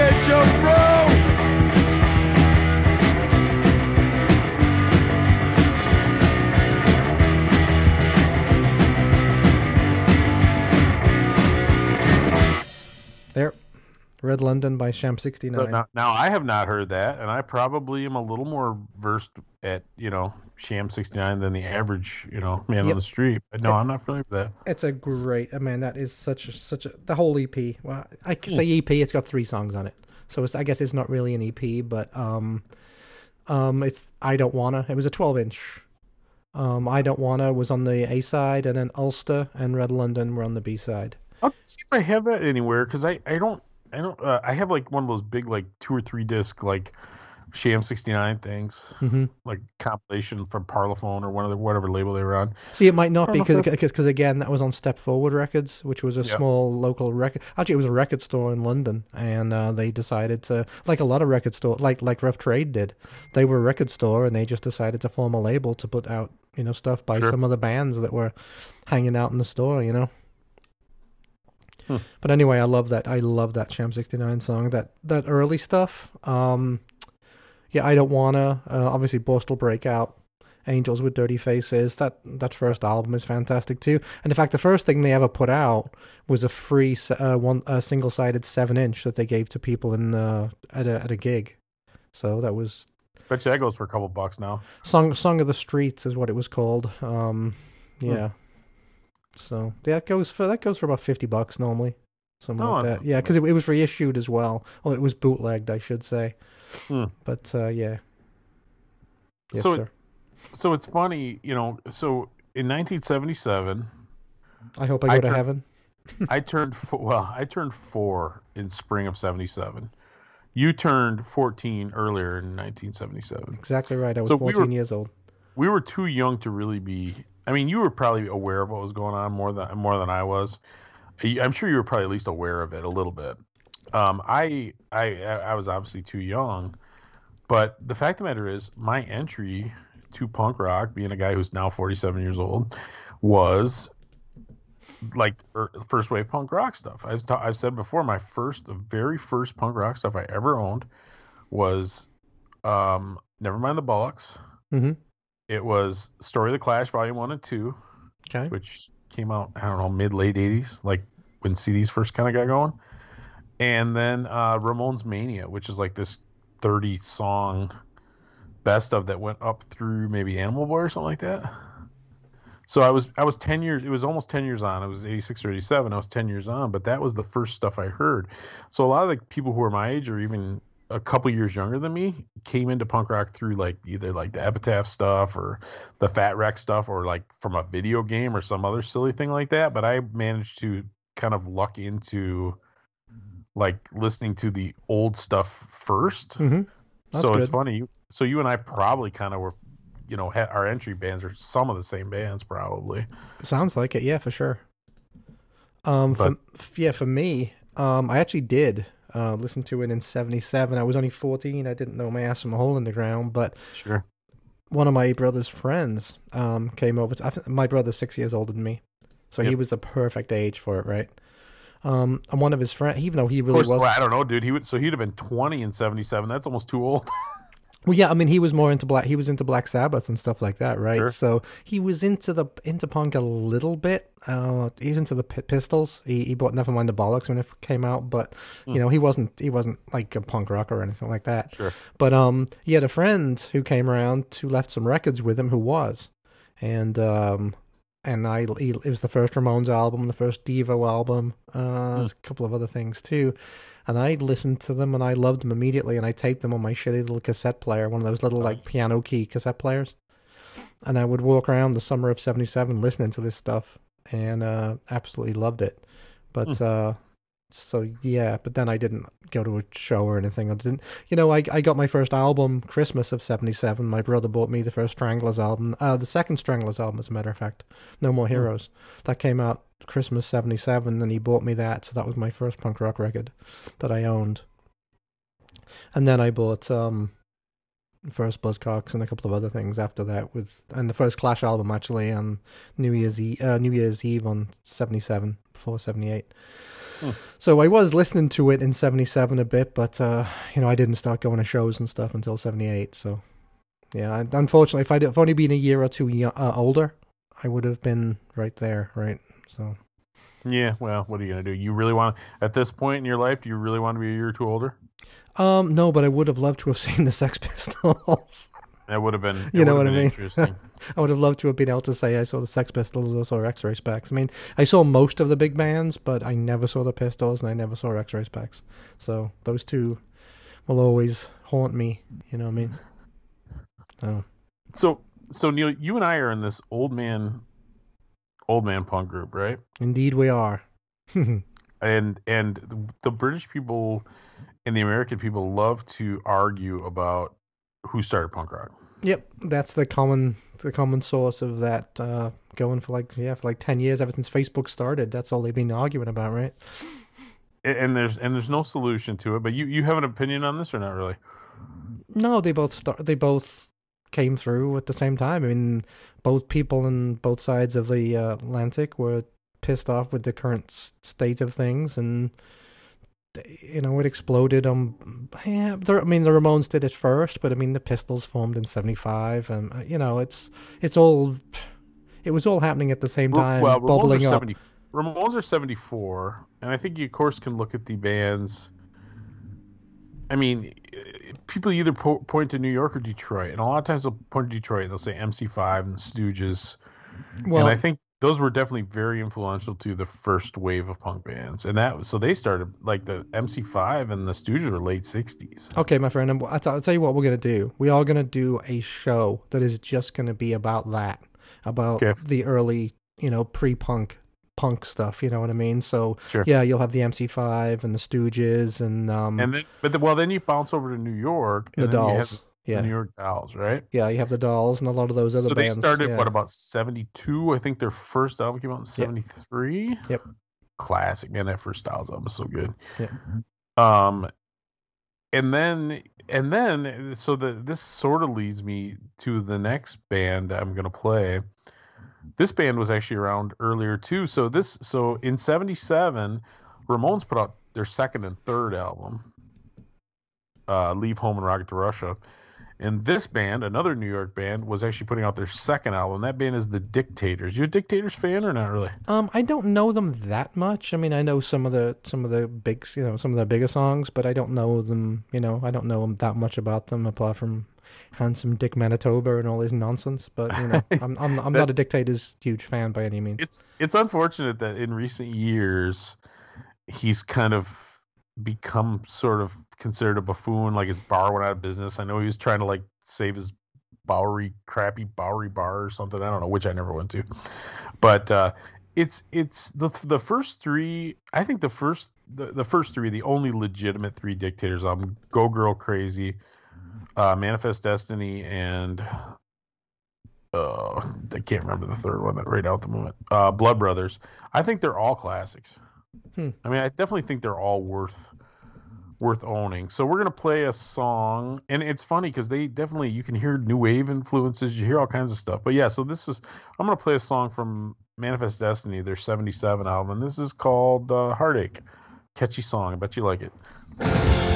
individual rule. There. Red London by Sham So 69. now, now I have not heard that, and I probably am a little more versed at you know Sham sixty nine than the average you know man Yep. on the street. But no, I'm not familiar with that. It's a great. I mean, that is such a, such a the whole EP. Well, I Hmm. can say EP. It's got three songs on it, so it's, I guess it's not really an EP, but um, um, it's I don't wanna. It was a twelve inch. Um, I don't wanna was on the A side, and then Ulster and Red London were on the B side. I'll see if I have that anywhere because I I don't I don't uh, I have like one of those big like two or three disc like Sham sixty nine things hmm like compilation from Parlophone or one of the whatever label they were on. See, it might not be because because again that was on Step Forward Records, which was a Yeah. small local record. Actually, it was a record store in London, and uh, they decided to like a lot of record store, like like Rough Trade did. They were a record store, and they just decided to form a label to put out you know stuff by Sure. some of the bands that were hanging out in the store. You know. Hmm. But anyway, I love that. I love that Sham sixty nine song. That that early stuff. Um, yeah, I don't wanna. Uh, obviously, Borstal Breakout. Angels with Dirty Faces. That that first album is fantastic too. And in fact, the first thing they ever put out was a free uh, one a single sided seven inch that they gave to people in uh, at a at a gig. So that was Bet you that goes for a couple bucks now. Song Song of the Streets is what it was called. Um, yeah. So that goes for that goes for about fifty bucks normally, something Oh, like that. Yeah, because it, it was reissued as well. Well, it was bootlegged, I should say. Hmm. But uh, yeah. Yes, So it- sir. So it's funny, you know. So in 1977, I hope I I go to turned- heaven. I turned fo- well. I turned four in spring of '77. You turned 14 earlier in 1977. Exactly right. I was So we were- years old. We were too young to really be. I mean, you were probably aware of what was going on more than more than I was. I'm sure you were probably at least aware of it a little bit. Um, I I I was obviously too young, but the fact of the matter is, my entry to punk rock, being a guy who's now 47 years old, was like er, first wave punk rock stuff. I've ta- I've said before, my first, the very first punk rock stuff I ever owned was, um, Nevermind the Bollocks. Mhm. It was Story of the Clash, Volume One and Two, Okay. which came out I don't know mid late 80s, like when CDs first kind of got going, and then uh, Ramones Mania, which is like this 30 song best of that went up through maybe Animal Boy or something like that. So I was I was 10 years it was almost 10 years on. It was 86 or 87. I was 10 years on, but that was the first stuff I heard. So a lot of the people who are my age or even a couple years younger than me came into punk rock through like either like the Epitaph stuff or the Fat Wreck stuff or like from a video game or some other silly thing like that. But I managed to kind of luck into like listening to the old stuff first. Mm-hmm. That's so it's funny. So you and I probably kind of were, you know, had, our entry bands are some of the same bands probably. Sounds like it, yeah, for sure. Um, But- f- yeah, for me, um, I actually did uh, listen to it in '77. I was only 14. I didn't know my ass from a hole in the ground, but Sure. one of my brother's friends um, came over. To, my brother's six years older than me, so he was the perfect age for it, right? Um, and one of his friends, even though he really was, well, I don't know, dude. He would so he'd have been 20 in 77. That's almost too old. Well, yeah, I mean, he was more into black. He was into Black Sabbath and stuff like that, right? Sure. So he was into the into punk a little bit. Uh, he was into the P- Pistols. He he bought Nevermind the Bollocks when it came out, but you know he wasn't he wasn't like a punk rock or anything like that. Sure. But um, he had a friend who came around who left some records with him who was, and um, and I he, it was the first Ramones album, the first Devo album, uh, there's a couple of other things too. And I listened to them and I loved them immediately. And I taped them on my shitty little cassette player, one of those little like piano key cassette players. And I would walk around the summer of '77 listening to this stuff, and uh, absolutely loved it. But uh, so yeah, but then I didn't go to a show or anything. I didn't, you know, I I got my first album Christmas of '77. My brother bought me the first Stranglers album, uh, the second Stranglers album, as a matter of fact, No More Heroes. That came out Christmas '77, and he bought me that. So that was my first punk rock record that I owned. And then I bought um, first Buzzcocks and a couple of other things after that with and the first Clash album actually on New Year's Eve, uh, New Year's Eve on '77 before '78. So I was listening to it in '77 a bit, but uh, you know I didn't start going to shows and stuff until '78. So yeah, unfortunately, if I'd have only been a year or two uh, older, I would have been right there, right? So Yeah. Well, what are you gonna do? You really want at this point in your life? Do you really want to be a year or two older? um, no, but I would have loved to have seen the Sex Pistols. That would have been. You know what I mean? Interesting. I would have loved to have been able to say I saw the Sex Pistols or saw X-Ray Spex. I mean, I saw most of the big bands, but I never saw the Pistols and I never saw X-Ray Spex. So those two will always haunt me. You know what I mean? So so, so Neil, you and I are in this old man, old man punk group, right? indeed, we are. and and the British people and the American people love to argue about who started punk rock. Yep, that's the common the common source of that uh, going for like yeah for like ten years ever since Facebook started. That's all they've been arguing about, right? And there's and there's no solution to it. But you you have an opinion on this or not really? No, they both start. They both came through at the same time. I mean, both people on both sides of the uh, Atlantic were pissed off with the current state of things, and you know it exploded. On yeah, I mean the Ramones did it first, but I mean the Pistols formed in '75, and uh, you know it's it's all it was all happening at the same time, well, Ramones bubbling are up. 70, Ramones are 74, and I think you, of course, can look at the bands. I mean, people either po- point to New York or Detroit, and a lot of times they'll point to Detroit. And they'll say MC5 and the Stooges, Well, and I think those were definitely very influential to the first wave of punk bands. And that so they started like the MC5 and the Stooges were late '60s. Okay, my friend, I'm- I'll, t- I'll tell you what we're gonna do. We are gonna do a show that is just gonna be about that, about Okay. the early, you know, pre-punk punk stuff. You know what I mean? So Sure. yeah, you'll have the MC5 and the Stooges and um And then, but the, well, then you bounce over to New York. the and then you have Dolls. the Yeah, New York Dolls, right? yeah, you have the Dolls and a lot of those other so they bands. started yeah. what about 72 i think their first album came out in 73 Yep. classic man that first styles album is so good Yeah. um and then and then so the this sort of leads me to the next band i'm going to play this band was actually around earlier too so this so in 77 ramones put out their second and third album uh leave home and rocket to russia and this band, another New York band, was actually putting out their second album. That band is the Dictators. You a Dictators fan or not really? Um, I don't know them that much. I mean, I know some of the some of the big, you know, some of the bigger songs, but I don't know them. You know, I don't know them that much about them apart from handsome Dick Manitoba and all his nonsense. But you know, I'm I'm, I'm not a Dictators huge fan by any means. It's it's unfortunate that in recent years he's kind of become sort of considered a buffoon. Like his bar went out of business. I know he was trying to like save his Bowery crappy Bowery bar or something. I don't know which I never went to, but uh, it's it's the the first three. I think the first the, the first three, the only legitimate three dictators album, Go Girl Crazy, uh, Manifest Destiny, and uh, I can't remember the third one right now at the moment. Uh, Blood Brothers. I think they're all classics. Hmm. I mean, I definitely think they're all worth worth owning. So we're gonna play a song, and it's funny because they definitely you can hear new wave influences, you hear all kinds of stuff. But yeah, so this is I'm gonna play a song from Manifest Destiny, their '77 album. and This is called uh, Heartache. Catchy song. I bet you like it.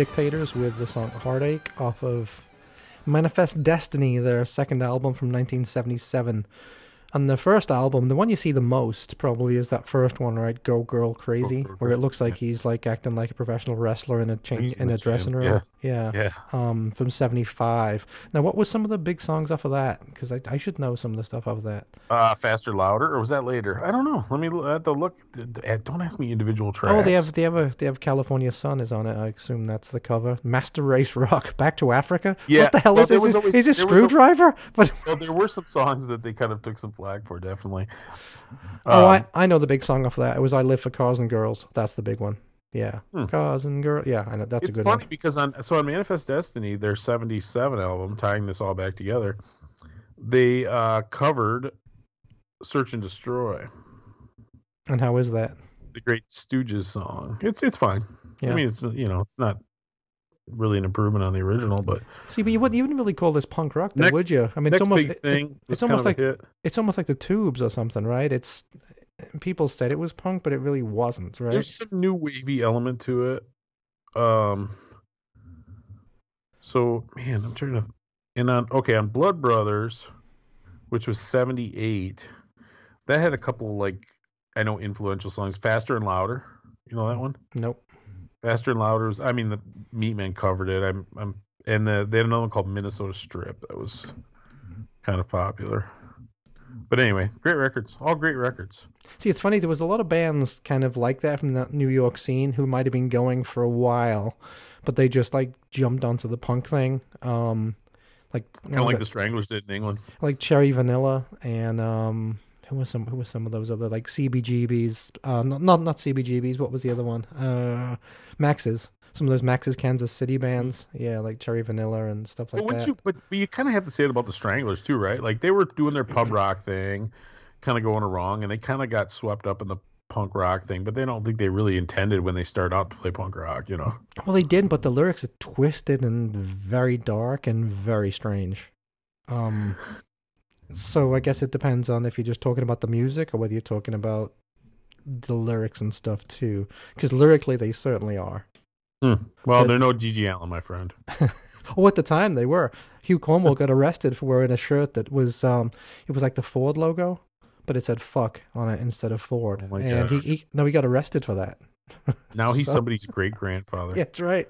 Dictators with the song "Heartache" off of Manifest Destiny, their second album from 1977. And the first album, the one you see the most probably is that first one, right? Go Girl Crazy, where it looks like he's like acting like a professional wrestler in a cha- in in a dressing gym, room. Yeah. Yeah. Um, from '75. Now, what was some of the big songs off of that? Because I, I should know some of the stuff off of that. Uh, faster, louder, or was that later? I don't know. Let me have to look. uh, Don't ask me individual tracks. Oh, they have they have a they have California Sun is on it. I assume that's the cover. Master Race Rock, Back to Africa. Yeah, What the hell well, is this? Is, always- is this was a- Skrewdriver? But Well, there were some songs that they kind of took some flag for, definitely. oh, Um, I I know the big song off of that. It was I Live for Cars and Girls. That's the big one. Yeah, Hmm. Cars and Girls. Yeah, I know that's it's a good funny one. because on so on Manifest Destiny, their '77 album, tying this all back together, they uh, covered "Search and Destroy," And how is that? the Great Stooges song. It's it's fine. Yeah. I mean, it's you know, it's not really an improvement on the original, but See, but you wouldn't even really call this punk rock, though, Next- would you? I mean, it's almost it- thing. it's almost kind of a like- it's almost like the Tubes or something, right? It's people said it was punk, but it really wasn't, right? There's some new wavy element to it. Um. So man, I'm trying to. And on okay on Blood Brothers, which was '78, that had a couple like I know influential songs, "Faster and Louder." You know that one? Nope. Faster and Louder. Was, I mean, the Meatmen covered it. I'm, I'm, and the, they had another one called Minnesota Strip that was kind of popular. But anyway, great records. All great records. See, it's funny. There was a lot of bands kind of like that from the New York scene who might have been going for a while, but they just like jumped onto the punk thing. Um, like Kind of like the Stranglers did in England. like Cherry Vanilla and um, who was some who was some of those other like CBGBs? Uh, not not not CBGBs. What was the other one? Uh, Max's. Some of those Max's Kansas City bands. Yeah, like Cherry Vanilla and stuff like but that. you? But, but you kind of have to say it about the Stranglers too, right? Like they were doing their pub rock thing, kind of going wrong, and they kind of got swept up in the punk rock thing. But they don't think they really intended when they started out to play punk rock, you know? Well, they did, but the lyrics are twisted and very dark and very strange. Um, so I guess it depends on if you're just talking about the music or whether you're talking about the lyrics and stuff too. Because lyrically, they certainly are. Well, But- they're no GG Allin, my friend. Oh, at the time they were. Hugh Cornwell got arrested for wearing a shirt that was um, it was like the Ford logo, but it said "fuck" on it instead of Ford. Oh and he, he no, he got arrested for that. Now he's So- somebody's great grandfather. Yeah, that's right.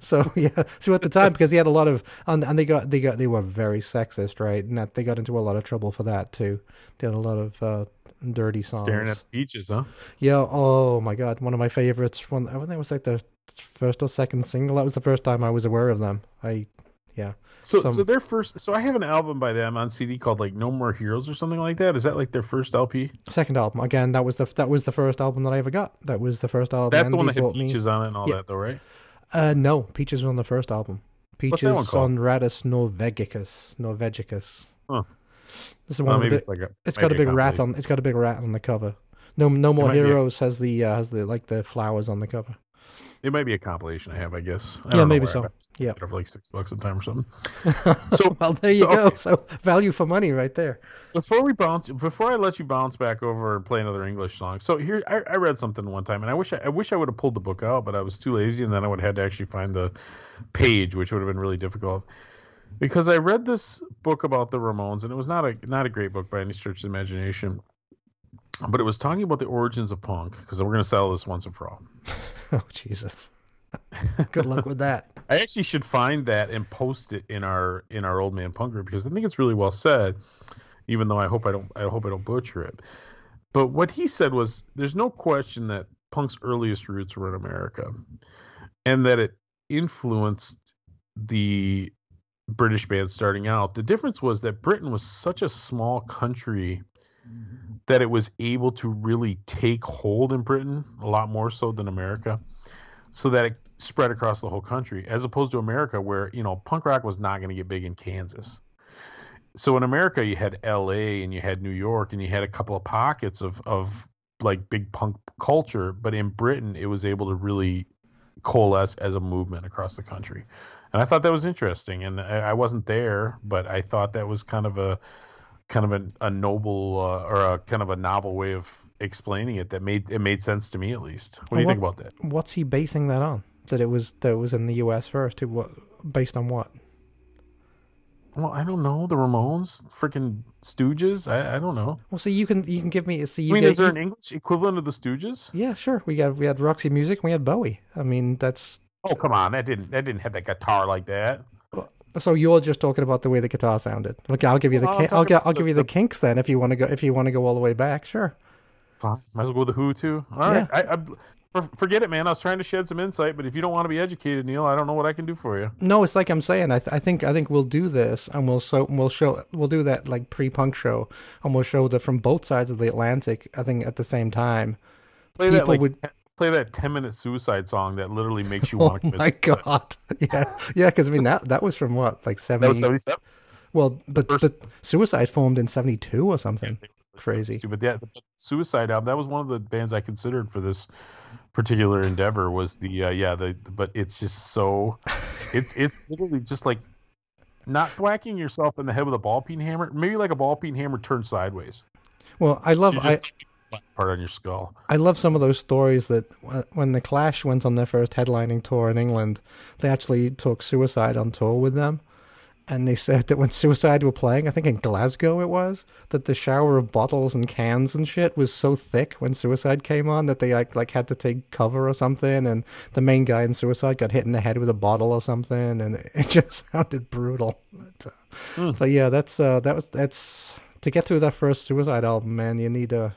So yeah, so at the time because he had a lot of and, and they got they got they were very sexist, right? And that they got into a lot of trouble for that too. They had a lot of uh, dirty songs. Staring at the beaches, huh? Yeah. Oh my god, one of my favorites. One I think it was like the first or second single. That was the first time I was aware of them. I yeah. So, Some- so their first. So I have an album by them on CD called like No More Heroes or something like that. Is that like their first LP? Second album again. That was the that was the first album that I ever got. That was the first album. That's the one that Andy had bought me. peaches on it and all Yeah. that, though, right? Uh, no, Peaches was on the first album. What's that one Peaches on Rattus Norvegicus. Norvegicus. Huh. This is Well, one the big, it's like a. It's got a big rat on. It's got a big rat on the cover. No, no more heroes has the uh, has the like the flowers on the cover. It might be a compilation I have, I guess. I Yeah, maybe so. Yeah. For like six bucks a time or something. So well, there you so, go. okay. So value for money right there. before we bounce, before I let you bounce back over and play another English song, so here I, I read something one time, and I wish I, I wish I would have pulled the book out, but I was too lazy, and then I would have had to actually find the page, which would have been really difficult. Because I read this book about the Ramones, and it was not a not a great book by any stretch of the imagination, but it was talking about the origins of punk. Because we're going to settle this once and for all. Oh Jesus. Good luck with that. I actually should find that and post it in our in our old man punk group because I think it's really well said. Even though I hope I don't I hope I don't butcher it. But what he said was there's no question that punk's earliest roots were in America, and that it influenced the British band starting out. The difference was that Britain was such a small country that it was able to really take hold in Britain a lot more so than America, so that it spread across the whole country, as opposed to America, where you know punk rock was not going to get big in Kansas. So in America, you had L.A. and you had New York, and you had a couple of pockets of of like big punk culture, but in Britain, it was able to really coalesce as a movement across the country. And I thought that was interesting. And I, I wasn't there, but I thought that was kind of a kind of a, a noble uh, or a kind of a novel way of explaining it that made it made sense to me at least. What do you think about that? What's he basing that on? that it was that it was in the U.S. first. It, what based on what? Well, I don't know. The Ramones, freaking Stooges. I, I don't know. Well, so you can you can give me see. You I mean, get- is there you- an English equivalent of the Stooges? Yeah, sure. We got we had Roxy Music. and We had Bowie. I mean, that's Oh, come on. That didn't that didn't have that guitar like that. So you're just talking about the way the guitar sounded. Look, I'll give you the I'm ki- I'll I'll the- give you the the- Kinks then if you want to go if you want to go all the way back. Sure. Fine. Might as well go with the Who too. All right. I, I forget it, man. I was trying to shed some insight, but if you don't want to be educated, Neil, I don't know what I can do for you. No, it's like I'm saying. I, th- I think I think we'll do this, and we'll so we'll show we'll do that like pre-punk show, and we'll show that from both sides of the Atlantic. I think at the same time. Play that People like would- te- play that ten minute suicide song that literally makes you Oh want to commit my suicide. god! Yeah, yeah. Because I mean that that was from what like That seventy. was seventy seven. well, but First- but Suicide formed in seventy two or something. Crazy. but Yeah, the Suicide album. That was one of the bands I considered for this particular endeavor. Was the uh, yeah the but it's just so it's it's literally just like not thwacking yourself in the head with a ball peen hammer. Maybe like a ball peen hammer turned sideways. Well, I love I. part on your skull. I love some of those stories that when the Clash went on their first headlining tour in England, they actually took Suicide on tour with them. And they said that when Suicide were playing, I think in Glasgow it was, that the shower of bottles and cans and shit was so thick when Suicide came on that they like like had to take cover or something. And the main guy in Suicide got hit in the head with a bottle or something, and it just sounded brutal. But, uh, but yeah, that's uh, that was that's to get through that first Suicide album, man. You need uh,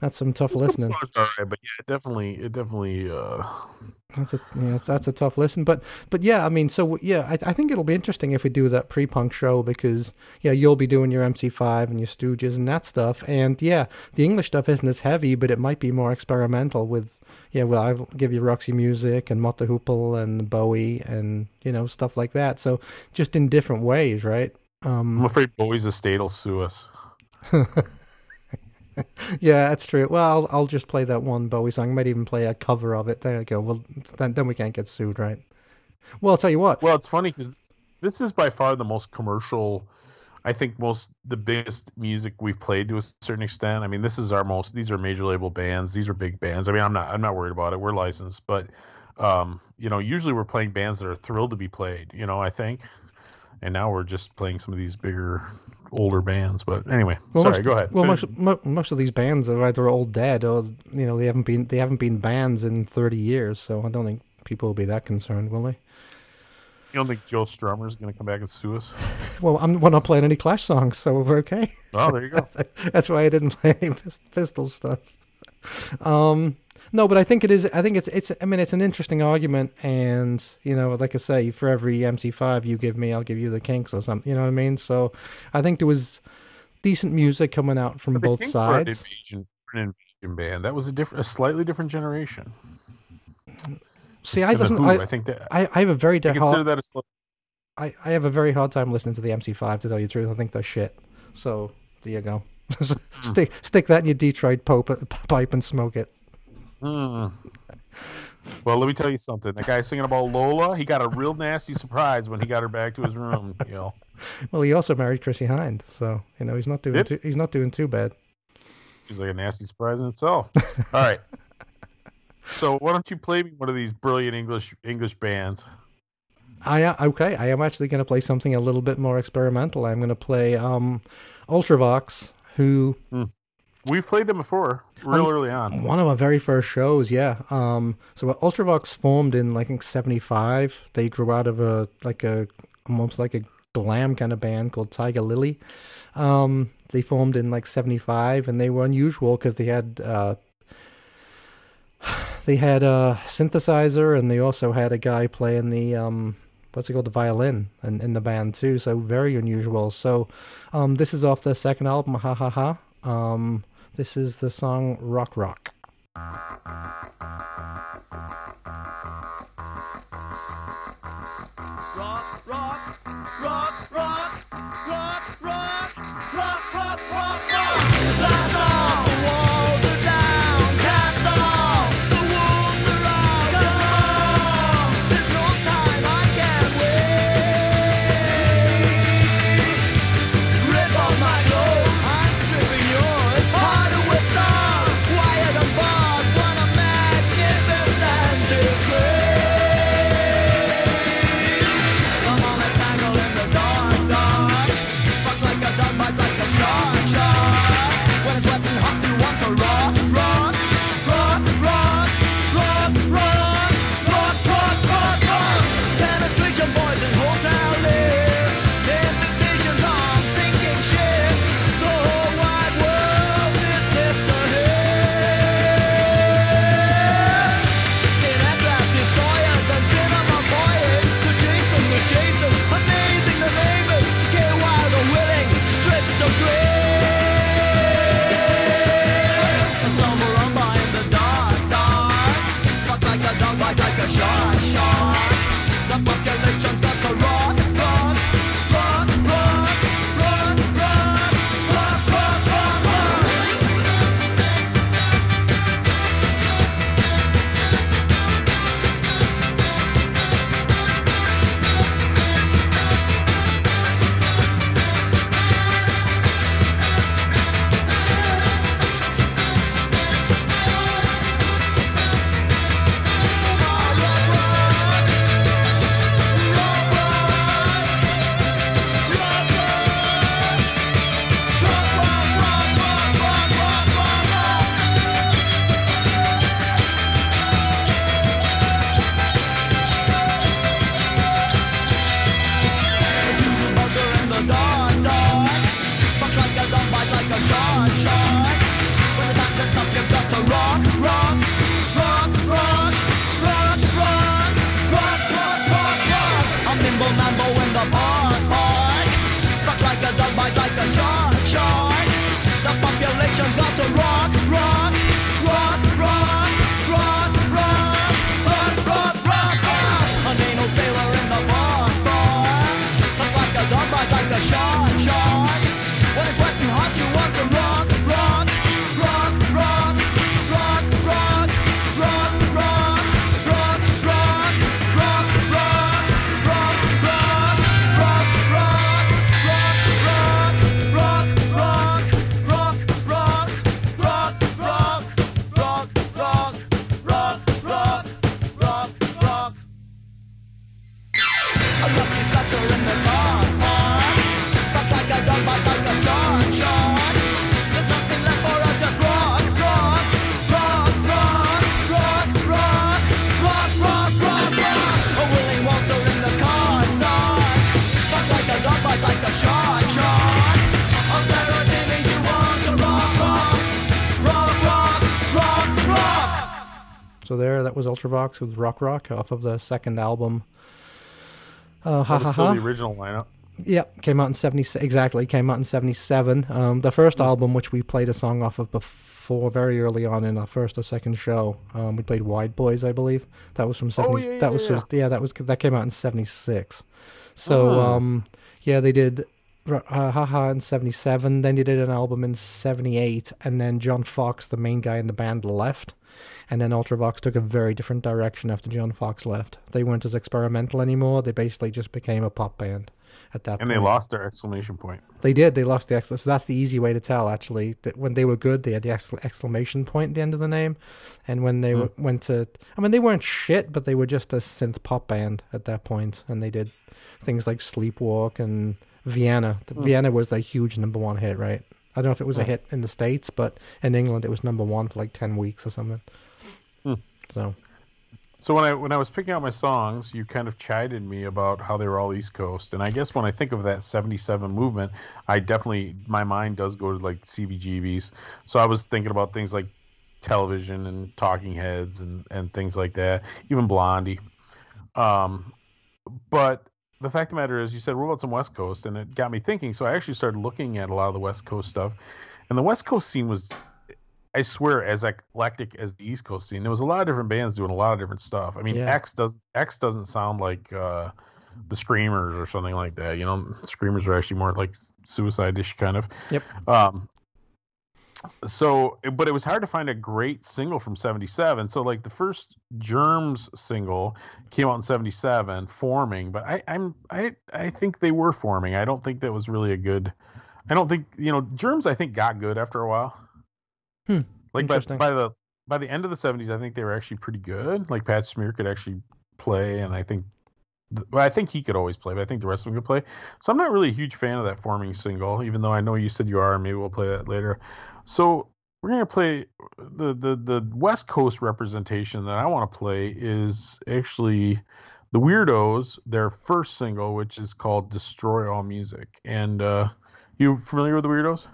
that's some tough listening. Songs are alright, but yeah, it definitely, it definitely. uh That's a yeah, that's, that's a tough listen, but but yeah, I mean, so yeah, I, I think it'll be interesting if we do that pre-punk show because yeah, you'll be doing your MC5 and your Stooges and that stuff, and yeah, the English stuff isn't as heavy, but it might be more experimental with yeah, well, I'll give you Roxy Music and Mott the Hoople and Bowie and you know stuff like that. So just in different ways, right? I'm Um, afraid Bowie's estate will sue us. yeah, that's true. Well, I'll, I'll just play that one Bowie song. I Might even play a cover of it. There you go. Well, then then we can't get sued, right? Well, I'll tell you what. Well, it's funny because this is by far the most commercial. I think most the biggest music we've played to a certain extent. I mean, this is our most. These are major label bands. These are big bands. I mean, I'm not. I'm not worried about it. We're licensed, but um, you know, usually we're playing bands that are thrilled to be played. You know, I think, and now we're just playing some of these bigger, older bands. But anyway, Well, sorry. most, go ahead. Well, most, mo- most of these bands are either all dead or you know they haven't been they haven't been bands in thirty years. So I don't think people will be that concerned, will they? you don't think Joe Strummer's going to come back and sue us? Well, I'm we're not playing any Clash songs, so we're okay. Oh, there you go. That's why I didn't play any Pist- Pistol stuff. Um, no, but I think it is. I think it's it's. I mean, it's an interesting argument, and you know, like I say, for every MC5 you give me, I'll give you the Kinks or something. You know what I mean? So I think there was decent music coming out from both Kinks sides. invasion, invasion band. That was a different, a slightly different generation. See, I And the listen. Who, I, I think that I, I have a very I consider that a sli- I, I have a very hard time listening to the MC5 to tell you the truth. I think they're shit. So there you go. Hmm. stick stick that in your Detroit pope, pipe and smoke it. Mm. Well, let me tell you something. The guy singing about Lola, he got a real nasty surprise when he got her back to his room. You know, Well, he also married Chrissie Hynde, so you know he's not doing too, he's not doing too bad. he's like a nasty surprise in itself. All right. So why don't you play me one of these brilliant English English bands? I uh, okay. I am actually going to play something a little bit more experimental. I'm going to play um, Ultravox, who We've played them before, real Um, early on. one of my very first shows. Yeah. Um. So Ultravox formed in like I think '75. They grew out of a like a almost like a glam kind of band called Tiger Lily. Um. They formed in like '75, and they were unusual because they had uh, they had a synthesizer and they also had a guy playing the um what's it called the violin in, in the band too so very unusual so um this is off their second album ha ha ha um this is the song rock rock. Rock, rock, rock, rock, was Ultravox with Rock Rock off of the second album. Uh, ha ha still ha. the original lineup. Yep, came out in seventy exactly. Came out in seventy seven. Um, the first album, which we played a song off of before, very early on in our first or second show, um, we played Wide Boys, I believe. That was from seventy. yeah, yeah, that was yeah. yeah, that was that came out in seventy six. So Oh. um, yeah, they did uh, haha in seventy seven. Then they did an album in seventy eight, and then John Foxx, the main guy in the band, left. And then Ultravox took a very different direction after John Foxx left. They weren't as experimental anymore. They basically just became a pop band at that And point. they lost their exclamation point. They did. They lost the exclamation. So that's the easy way to tell, actually. That when they were good, they had the excla- exclamation point at the end of the name, and when they were, went to, I mean, they weren't shit, but they were just a synth pop band at that point, and they did things like Sleepwalk and Vienna. The hmm. Vienna was the huge number one hit, right? I don't know if it was a hmm. hit in the states, but in England it was number one for like ten weeks or something. Hmm. So So when I when I was picking out my songs, you kind of chided me about how they were all East Coast, and I guess when I think of that '77 movement, I definitely my mind does go to like CBGBs. So I was thinking about things like television and Talking Heads and and things like that, even Blondie. Um, but the fact of the matter is, you said what about some West Coast, and it got me thinking. So I actually started looking at a lot of the West Coast stuff, and the West Coast scene was I swear, as eclectic as the East Coast scene, there was a lot of different bands doing a lot of different stuff. I mean, Yeah. X does X doesn't sound like uh, the Screamers or something like that. You know, Screamers are actually more like Suicide-ish kind of. Yep. Um. So, but it was hard to find a great single from '77. So, like the first Germs single came out in '77, "Forming," but I, I'm I I think they were forming. I don't think that was really a good. I don't think you know Germs. I think got good after a while. Hmm, Like by, by the by the end of the '70s, I think they were actually pretty good. Like Pat Smear could actually play, and I think th- well, I think he could always play, but I think the rest of them could play. So I'm not really a huge fan of that forming single, even though I know you said you are, and maybe we'll play that later. So we're gonna play the the the West Coast representation that I want to play is actually the Weirdos, their first single, which is called "Destroy All Music." And uh, you familiar with the Weirdos?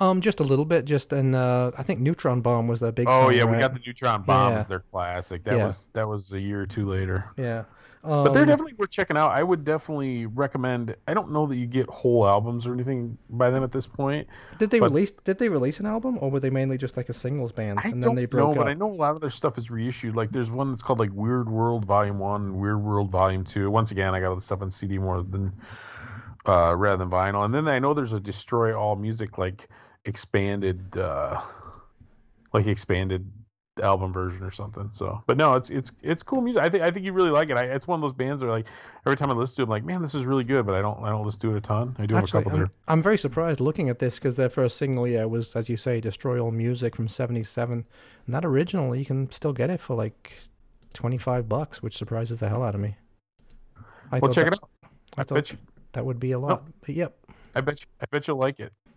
um, just a little bit, just in uh, I think Neutron Bomb was that big. Oh song, yeah, we got the Neutron Bombs. Yeah. Their classic. That Yeah. was that was a year or two later. yeah. But they're Um, definitely worth checking out. I would definitely recommend. I don't know that you get whole albums or anything by them at this point. Did they release? Did they release an album, or were they mainly just like a singles band, I and don't then they know, broke but? I know a lot of their stuff is reissued. Like there's one that's called like Weird World Volume One, Weird World Volume Two. Once again, I got all the stuff on CD more than uh, rather than vinyl. And then I know there's a Destroy All Music like expanded, uh, like expanded album version or something. So, but no, it's it's it's cool music. I think I think you really like it. I, it's one of those bands that are like every time I listen to it, I'm like, man, this is really good. But I don't I don't listen to it a ton. I do have a Actually, couple I'm, there. I'm very surprised looking at this because their first single, yeah, was as you say, "Destroy All Music" from '77, and that original you can still get it for like twenty five bucks, which surprises the hell out of me. I Well, check that, it out. I I bet you. that would be a lot, but yep. I bet you, I bet you'll like it.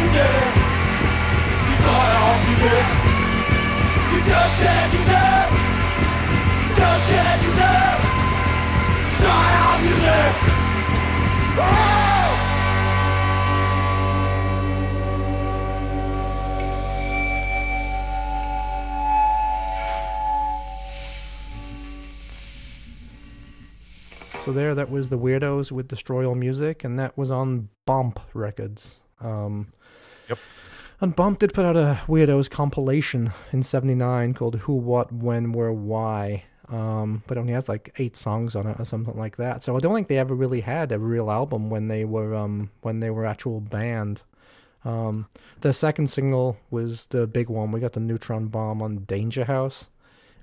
you did. You got. You just you did. Just you did. Music. So there, that was the Weirdos with Destroy All Music, and that was on Bomp Records. Um, Yep. And Bomp did put out a Weirdos compilation in '79 called "Who, What, When, Where, Why." Um, but only has like eight songs on it or something like that. So I don't think they ever really had a real album when they were um when they were actual band. Um, the second single was the big one. We got the Neutron Bomb on Danger House,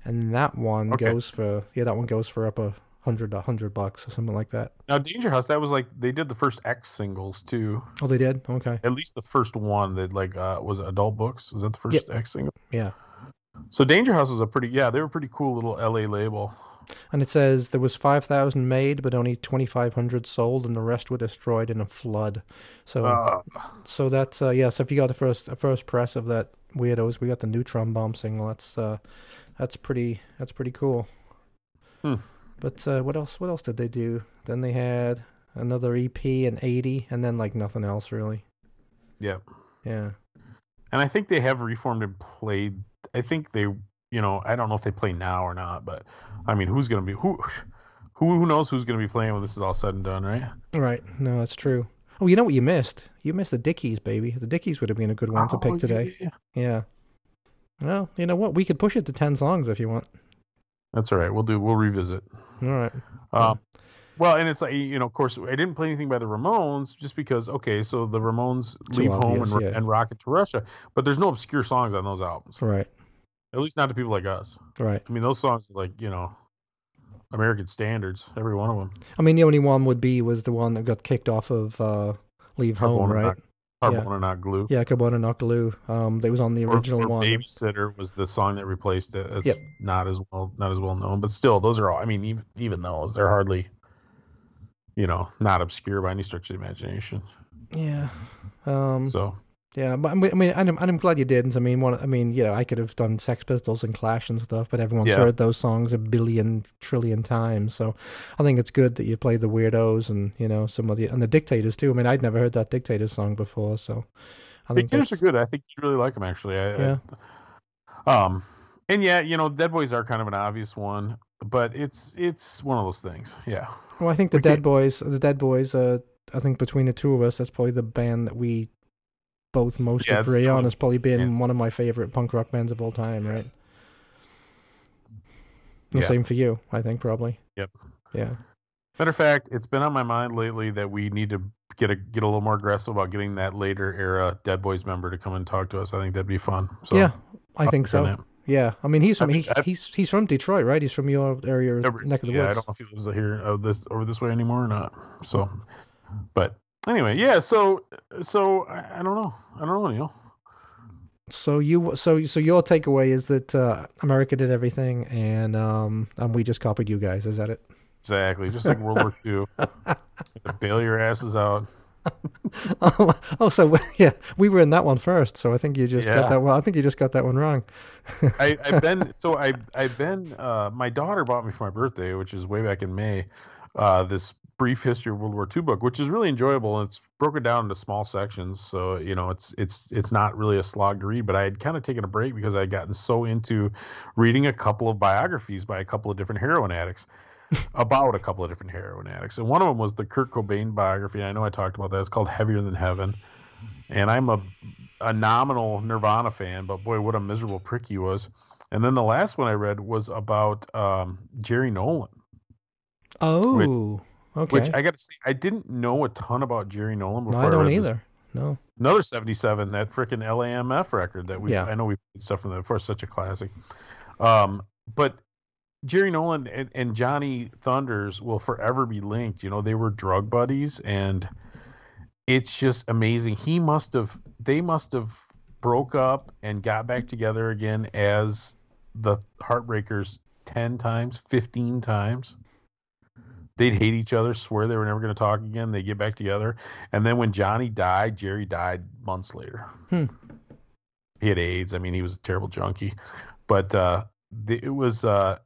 and that one Okay. goes for yeah, that one goes for up a hundred a hundred bucks or something like that. Now Danger House, that was like they did the first X singles too. Oh, they did. Okay, At least the first one that like uh was it Adult Books. Was that the first X single? yeah. So Danger House was a pretty yeah, they were a pretty cool little LA label. And it says there was five thousand made, but only twenty five hundred sold, and the rest were destroyed in a flood. So, Uh, so that's uh, yeah. So if you got the first a first press of that weirdos, we got the Neutron Bomb single. That's uh, that's pretty that's pretty cool. Hmm. But uh, what else? What else did they do? Then they had another EP in eighty, and then like nothing else really. yeah. Yeah. And I think they have reformed and played. I think they, you know, I don't know if they play now or not, but I mean, who's gonna be who? Who who knows who's gonna be playing when this is all said and done, right? Right. No, that's true. Oh, you know what you missed? You missed the Dickies, baby. The Dickies would have been a good one to Oh, pick today. yeah. Yeah. Well, you know what? We could push it to ten songs if you want. That's all right. We'll do. We'll revisit. All right. Um, well, and it's like you know, of course, I didn't play anything by the Ramones just because. Okay, so the Ramones Too leave home and, yeah. and rocket to Russia, but there's no obscure songs on those albums. Right. At least not to people like us. Right. I mean, those songs are like you know, American standards. Every one of them. I mean, the only one would be was the one that got kicked off of uh, Leave Home, right? Not, Carbona Not Glue. Yeah, Carbona Not Glue. Um, that was on the Or- original or, one. Babysitter was the song that replaced it. It's Yep. not as well not as well known, but still, those are all. I mean, even even those, they're hardly, you know, not obscure by any stretch of the imagination. Yeah. Um, So yeah, but I mean, I mean, and I'm, and I'm glad you didn't. I mean, one, I mean, you know, I could have done Sex Pistols and Clash and stuff, but everyone's Yeah. heard those songs a billion trillion times. So I think it's good that you played the Weirdos and you know some of the and the Dictators too. I mean, I'd never heard that Dictators song before, so I think Dictators are good. I think you really like them actually. I, Yeah. I, um, and yeah, you know, Dead Boys are kind of an obvious one, but it's it's one of those things. Yeah. Well, I think the We Dead Boys, the Dead Boys. Uh, I think between the two of us, that's probably the band that we both most Yeah, it's agree on. Has probably been it's- one of my favorite punk rock bands of all time, right? The Yeah. same for you, I think, probably. Yep. Yeah. Matter of fact, it's been on my mind lately that we need to get a get a little more aggressive about getting that later era Dead Boys member to come and talk to us. I think that'd be fun. So yeah, I think so. that. Yeah, I mean, he's from I he, mean, I- he's he's from Detroit, right? He's from your area, Everett- neck of the woods. yeah, I don't know if he lives here uh, this over this way anymore or not. So, but anyway, yeah. So so I, I don't know. I don't know, Neil. So you, so so your takeaway is that uh, America did everything, and um, and we just copied you guys. Is that it? Exactly, just like World War II. Bail your asses out. oh, oh, so yeah, we were in that one first. So I think you just Yeah. got that one. I think you just got that one wrong. I, I've been so I I've been uh, my daughter bought me for my birthday, which is way back in May, uh, this brief history of World War II book, which is really enjoyable. And it's broken down into small sections, so you know it's it's it's not really a slog to read. But I had kind of taken a break because I had gotten so into reading a couple of biographies by a couple of different heroin addicts. about a couple of different heroin addicts, and one of them was the Kurt Cobain biography. I know I talked about that. It's called Heavier Than Heaven, and I'm a a nominal Nirvana fan, but boy, what a miserable prick he was. And then the last one I read was about um, Jerry Nolan, Oh, okay. which I got to say, I didn't know a ton about Jerry Nolan no, before. I don't this. either. No. Another 77, that freaking LAMF record that we Yeah. I know we played stuff from that before, such a classic. Um, but Jerry Nolan and, and Johnny Thunders will forever be linked. You know, they were drug buddies, and it's just amazing. He must have, they must have broke up and got back together again as the Heartbreakers 10 times, 15 times. They'd hate each other, swear they were never going to talk again. They get back together. And then when Johnny died, Jerry died months later. Hmm. He had AIDS. I mean, he was a terrible junkie. But uh, the, it was, uh,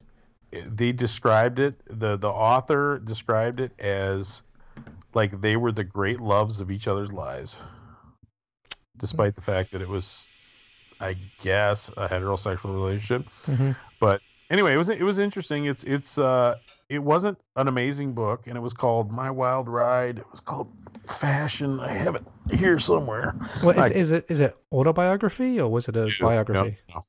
they described it, the, the author described it as like they were the great loves of each other's lives, despite the fact that it was, I guess, a heterosexual relationship. hmm anyway, it was it was interesting. It's it's uh it wasn't an amazing book, and it was called My Wild Ride. It was called Fashion. I have it here somewhere. Well, is, I- is it is it autobiography or was it a biography? No, no.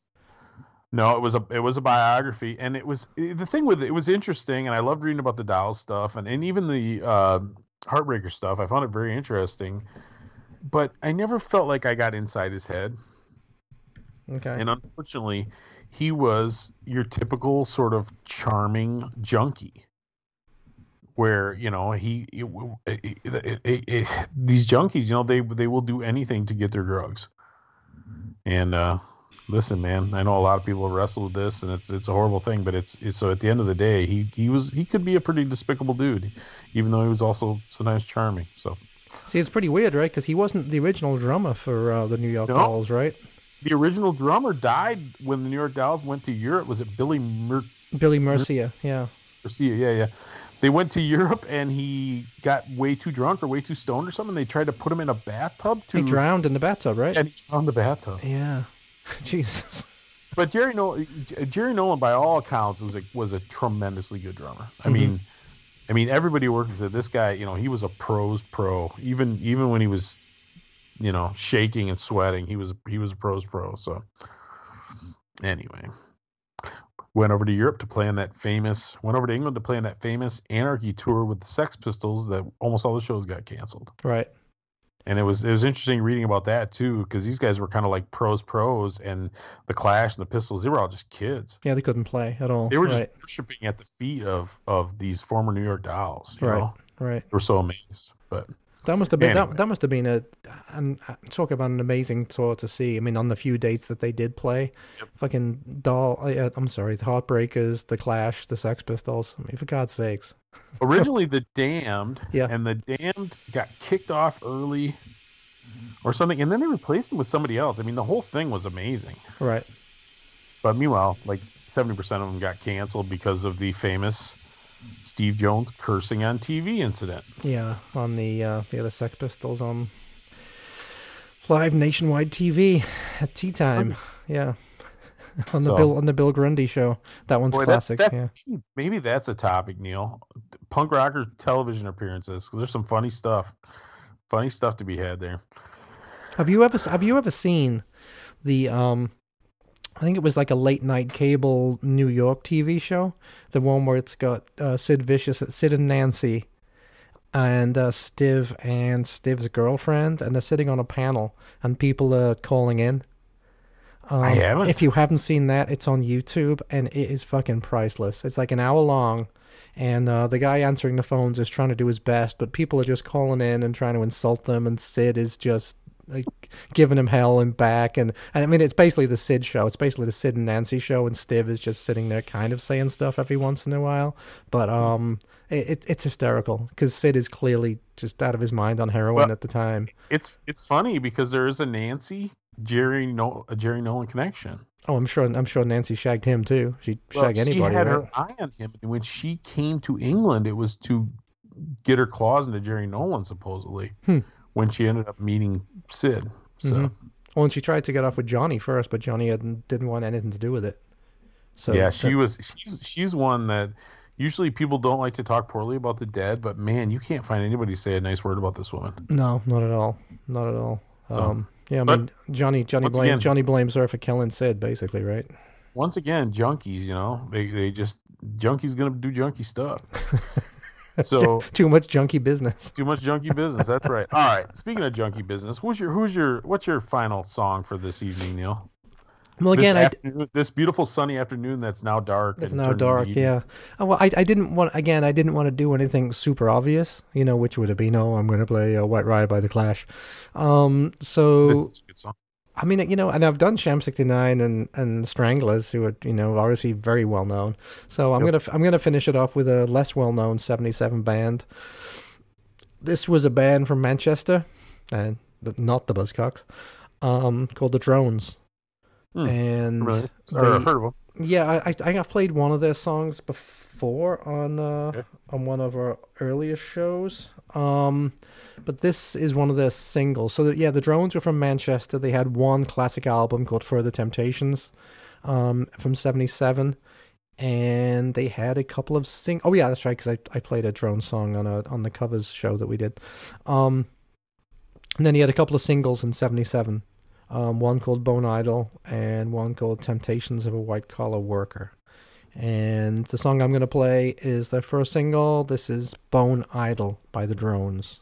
No, it was a it was a biography, and it was the thing with it, it was interesting, and I loved reading about the Dolls stuff, and, and even the uh, Heartbreaker stuff. I found it very interesting, but I never felt like I got inside his head, Okay. and unfortunately, he was your typical sort of charming junkie. Where you know he, it- it- it- these junkies, you know, they they will do anything to get their drugs. And uh, listen, man, I know a lot of people wrestle with this, and it's it's a horrible thing. But it's, it's so at the end of the day, he he was he could be a pretty despicable dude, even though he was also sometimes charming. So See, it's pretty weird, right? Because he wasn't the original drummer for uh, the New York No. Dolls, right? The original drummer died when the New York Dolls went to Europe. Was it Billy Mer- Billy Murcia, yeah. Garcia? Yeah, yeah. They went to Europe, and he got way too drunk or way too stoned or something. They tried to put him in a bathtub to He drowned in the bathtub, right? and he drowned the bathtub. Yeah. Jesus. But Jerry Nolan, Jerry Nolan, by all accounts, was a was a tremendously good drummer. I Mhm. mean, I mean, everybody working said this guy, you know, he was a pros pro. Even even when he was, you know, shaking and sweating, he was he was a pros pro. So anyway, went over to Europe to play on that famous. Went over to England to play on that famous Anarchy tour with the Sex Pistols. That almost all the shows got canceled. Right. And it was it was interesting reading about that too, because these guys were kind of like pros pros, and the Clash and the Pistols, they were all just kids. Yeah, they couldn't play at all. They were right. just worshiping at the feet of of these former New York Dolls. You Right. know? Right. They were so amazed. But That must have been Anyway. that, that must have been a and talk about an amazing tour to see. I mean, on the few dates that they did play, fucking doll. Uh, I'm sorry, the Heartbreakers, the Clash, the Sex Pistols. I mean, for God's sakes. originally the Damned, Yeah. and the Damned got kicked off early, or something, and then they replaced them with somebody else. I mean, the whole thing was amazing. Right. But meanwhile, like seventy percent of them got canceled because of the famous Steve Jones cursing on TV incident. Yeah, on the uh, the other Sex Pistols on live nationwide TV at tea time. Yeah. On the So- Bill on the Bill Grundy show. That one's Boy, that's, classic. that's yeah. maybe, that's a topic, Neil. Punk rocker television appearances. there's some funny stuff, funny stuff to be had there. Have you ever have you ever seen the um I think it was like a late night cable New York TV show, the one where it's got uh, Sid Vicious, at Sid and Nancy, and uh, Stiv and Stiv's girlfriend, and they're sitting on a panel, and people are calling in. Um, I haven't. If you haven't seen that, it's on YouTube, and it is fucking priceless. It's like an hour long, and uh, the guy answering the phones is trying to do his best, but people are just calling in and trying to insult them, and Sid is just like giving him hell and back, and, and I mean it's basically the Sid show. It's basically the Sid and Nancy show, and Stiv is just sitting there, kind of saying stuff every once in a while, but um, it, it it's hysterical because Sid is clearly just out of his mind on heroin Well- at the time. It's it's funny because there is a Nancy Jerry no a Jerry Nolan connection. Oh, I'm sure. I'm sure Nancy shagged him too. She'd Well, shag anybody. she had right? her eye on him, and when she came to England, it was to get her claws into Jerry Nolan, supposedly. Hmm. When she ended up meeting Sid, so Mhm. Well, and she tried to get off with Johnny first, but Johnny didn't want anything to do with it. So yeah, she that- was. She's she's one that usually people don't like to talk poorly about the dead, but man, you can't find anybody say a nice word about this woman. No, not at all. Not at all. So, um, yeah, I but mean, Johnny Johnny once blame, again- Johnny blames her for killing Sid, basically, right? Once again, junkies, you know, they they just junkies gonna do junky stuff. so Too much junky business. too much junky business. That's right. All right. Speaking of junky business, who's your who's your what's your final song for this evening, Neil? Well, again, this, I, this beautiful sunny afternoon that's now dark. it's now dark. Yeah. Oh, well, I I didn't want again. I didn't want to do anything super obvious, you know, which would have been, oh, I'm going to play uh, White Riot by the Clash. Um, so This is a good song. I mean, you know, and I've done Sham 69 and and Stranglers, who are you know obviously very well known. So I'm Yep. gonna I'm gonna finish it off with a less well known 77 band. This was a band from Manchester, and not the Buzzcocks, um, called the Drones. Hmm, and. Sorry, I've heard of them. yeah, I, I I have played one of their songs before on uh, Okay. on one of our earlier shows. Um, but this is one of their singles. So yeah, the Drones were from Manchester. They had one classic album called Further Temptations, um, from '77. and they had a couple of sing. Oh yeah, that's right, because I I played a drone song on a on the covers show that we did. Um, and then he had a couple of singles in '77. Um, one called Bone Idol and one called Temptations of a White Collar Worker. And the song I'm going to play is their first single. This is Bone Idol by the Drones.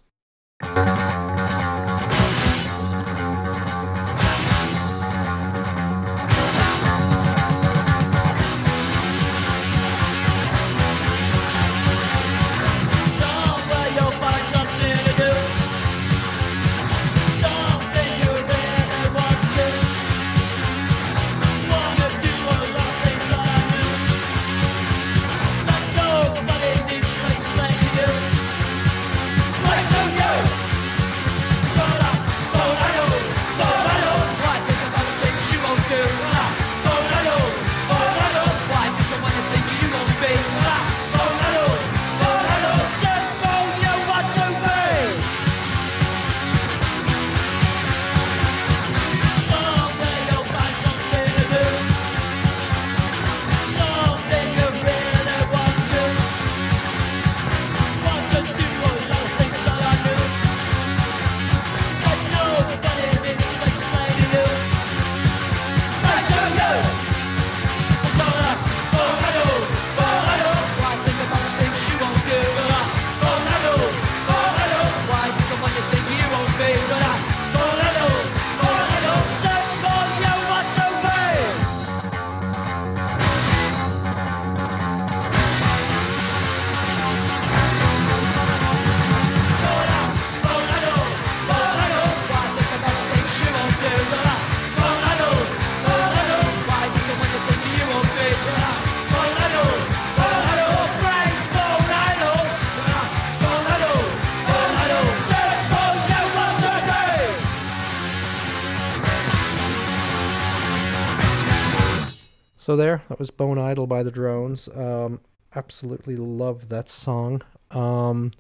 So there, that was Bone Idol by the Drones. Um, absolutely love that song. Um,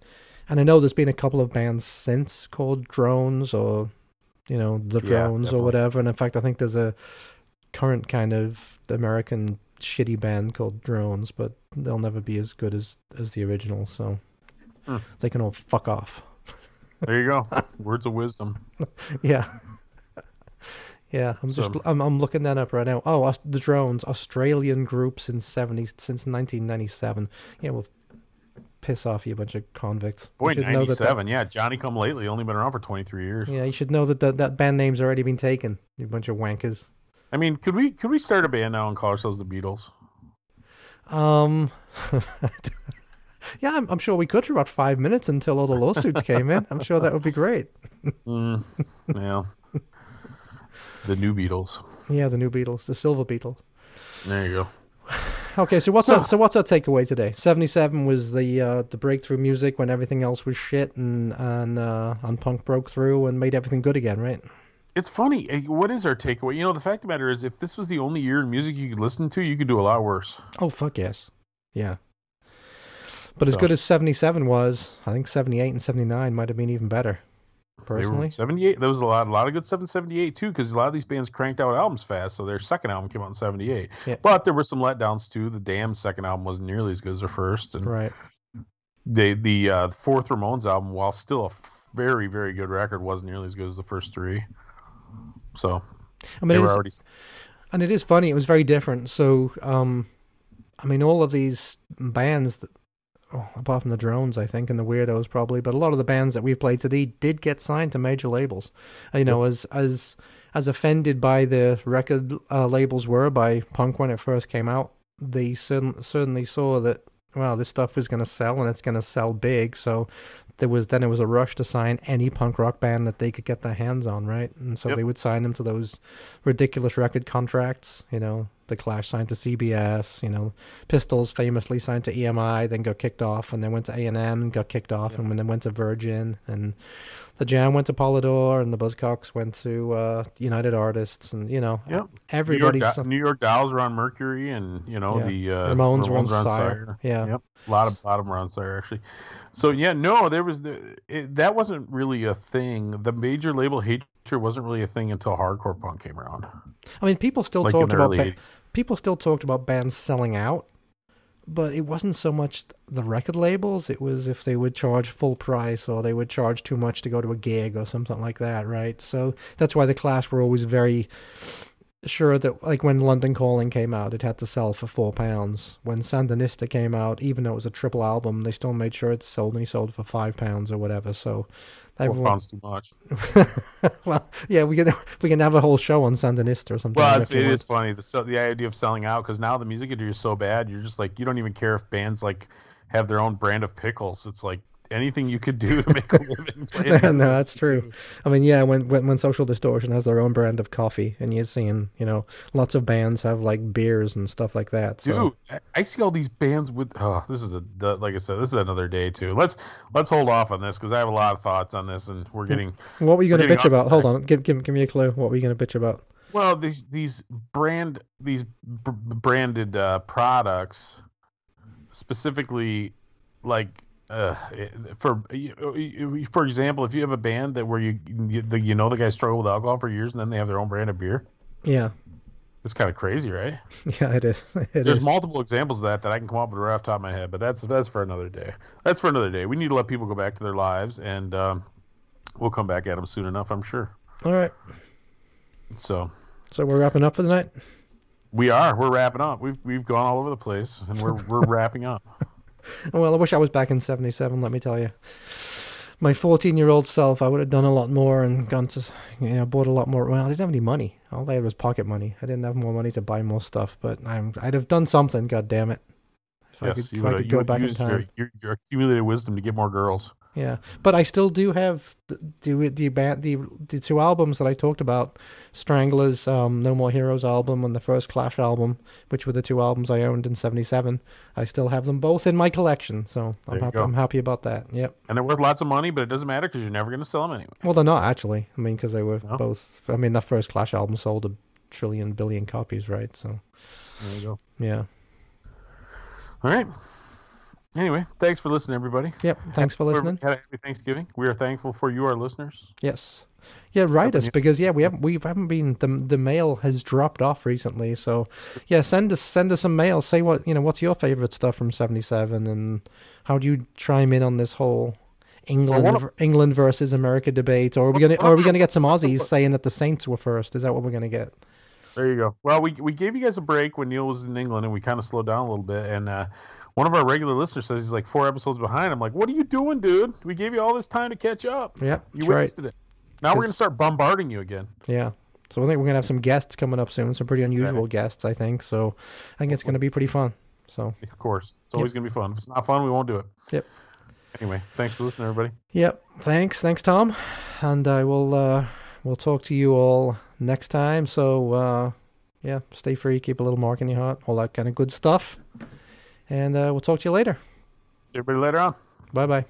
and I know there's been a couple of bands since called Drones or, you know, the Yeah, Drones or whatever. And in fact, I think there's a current kind of American shitty band called Drones, but they'll never be as good as as the original. So Hmm. they can all fuck off. There you go. Words of wisdom. Yeah. Yeah, I'm just So- I'm I'm looking that up right now. Oh, the drones, Australian group since 70 since 1997. Yeah, well piss off you a bunch of convicts. Boy, should know that that- 97. Yeah, Johnny Come Lately only been around for 23 years. yeah, you should know that that, that band name's already been taken. You bunch of wankers. I mean, could we could we start a band now and call ourselves the Beatles? Um Yeah, I'm, I'm sure we could for about 5 minutes until all the lawsuits came in. I'm sure that would be great. Mm, yeah. The new Beatles. Yeah, the new Beatles, the Silver Beatles. There you go. Okay, so what's So- our, so what's our takeaway today? Seventy seven was the uh, the breakthrough music when everything else was shit, and and uh, and punk broke through and made everything good again, right? It's funny. eh, What is our takeaway? You know, the fact of the matter is, if this was the only year in music you could listen to, you could do a lot worse. Oh fuck yes, yeah. But as good as seventy seven was, I think seventy eight and seventy nine might have been even better. Personally, 78. There was a lot, a lot of good stuff in 78 too, because a lot of these bands cranked out albums fast. So their second album came out in 78. Yeah. But there were some letdowns too. The Damn second album wasn't nearly as good as their first, and right? they the uh, fourth Ramones album, while still a very very good record, wasn't nearly as good as the first three. So I mean, they it were is, already. and it is funny. It was very different. So, um, I mean, all of these bands, that, oh, apart from the Drones, I think, and the Weirdos probably, but a lot of the bands that we've played today did get signed to major labels. Uh, You know, as as as offended by the record uh, labels were by punk when it first came out, they certain, certainly saw that well, this stuff is going to sell and it's going to sell big. So there was then it was a rush to sign any punk rock band that they could get their hands on, right? And so Yep. they would sign them to those ridiculous record contracts. You know, the Clash signed to CBS. You know, Pistols famously signed to EMI, then got kicked off, and then went to A and M, got kicked off, and then went to Virgin, and the Jam went to Polydor, and the Buzzcocks went to uh, United Artists, and you know, Yep. New York, everybody's Do- New York Dolls were on Mercury, and you know Yeah. the uh, Ramones were on were on Sire. Yeah. Yep, a lot of bottom lot of were on Sire actually. So yeah, no, there was the it, that wasn't really a thing. The major label hatred wasn't really a thing until hardcore punk came around, I mean, people still like talked about ba- people still talked about bands selling out, but it wasn't so much the record labels. It was if they would charge full price or they would charge too much to go to a gig or something like that, right? So that's why the Clash were always very sure that, like when London Calling came out, it had to sell for four pounds. When Sandinista came out, even though it was a triple album, they still made sure it sold only sold for five pounds or whatever. So. Everyone- pounds too much. well, yeah, we can we can have a whole show on Sandinista or something. Well, it's, it is funny the so, the idea of selling out because now the music industry is so bad. You're just like you don't even care if bands like have their own brand of pickles. It's like anything you could do to make a living. playing no, that's true. I mean, yeah, when, when when Social Distortion has their own brand of coffee, and you're seeing, you know, lots of bands have like beers and stuff like that. So. Dude, I- see all these bands with. Oh, this is a like I said, this is another day too. Let's let's hold off on this because I have a lot of thoughts on this, and we're getting what were you going to bitch about? Hold on, give, give give me a clue. What were you going to bitch about? well these these brand these b- branded uh, products, specifically like. Uh, for for example, if you have a band that where you you, the, you know the guys struggle with alcohol for years and then they have their own brand of beer, Yeah, it's kind of crazy, right? yeah, it is. It There's is. multiple examples of that that I can come up with right off the top of my head, but that's that's for another day. That's for another day. We need to let people go back to their lives, and um, we'll come back at them soon enough, I'm sure. All right, So so we're wrapping up for tonight. we are. We're wrapping up. We've we've gone all over the place, and we're we're wrapping up. Well, I wish I was back in '77. Let me tell you, my 14 year old self, I would have done a lot more and gone to, you know, bought a lot more. Well, I didn't have any money. All I had was pocket money. I didn't have more money to buy more stuff, but I'm, I'd have done something. God damn it! If I yes, could, you if I would could you go would back in use time. your, your your accumulated wisdom to get more girls. Yeah, but I still do have the the the, band, the the two albums that I talked about, Stranglers, um, No More Heroes album, and the first Clash album, which were the two albums I owned in '77. I still have them both in my collection, so I'm happy. I'm happy about that. Yep. And they're worth lots of money, but it doesn't matter because you're never going to sell them anyway. Well, they're not actually. I mean, because they were No? both. I mean, that first Clash album sold a trillion billion copies, right? So There you go. yeah. All right. Anyway, thanks for listening, everybody. Yep. Thanks for listening. Happy Thanksgiving. We are thankful for you, our listeners. Yes. Yeah, write us because yeah, we haven't we haven't been the the mail has dropped off recently. So yeah, send us send us some mail. Say what you know. What's your favorite stuff from '77, and how do you chime in on this whole England ver- England versus America debate? Or are we gonna or are we gonna get some Aussies saying that the Saints were first? Is that what we're gonna get? There you go. Well, we we gave you guys a break when Neil was in England, and we kind of slowed down a little bit. And uh, one of our regular listeners says he's like four episodes behind. I'm like, what are you doing, dude? We gave you all this time to catch up. Yeah, You that's right. wasted it. Now we're gonna start bombarding you again. Yeah. So I think we're gonna have some guests coming up soon. Some pretty unusual guests, I think. So I think it's gonna be pretty fun. So Of course, it's always gonna be fun. If it's not fun, we won't do it. Yep. Anyway, thanks for listening, everybody. Yep. Thanks. Thanks, Tom. And I will uh we'll talk to you all next time. So uh yeah, stay free, keep a little mark in your heart, all that kind of good stuff. And uh we'll talk to you later. See everybody later on. Bye bye.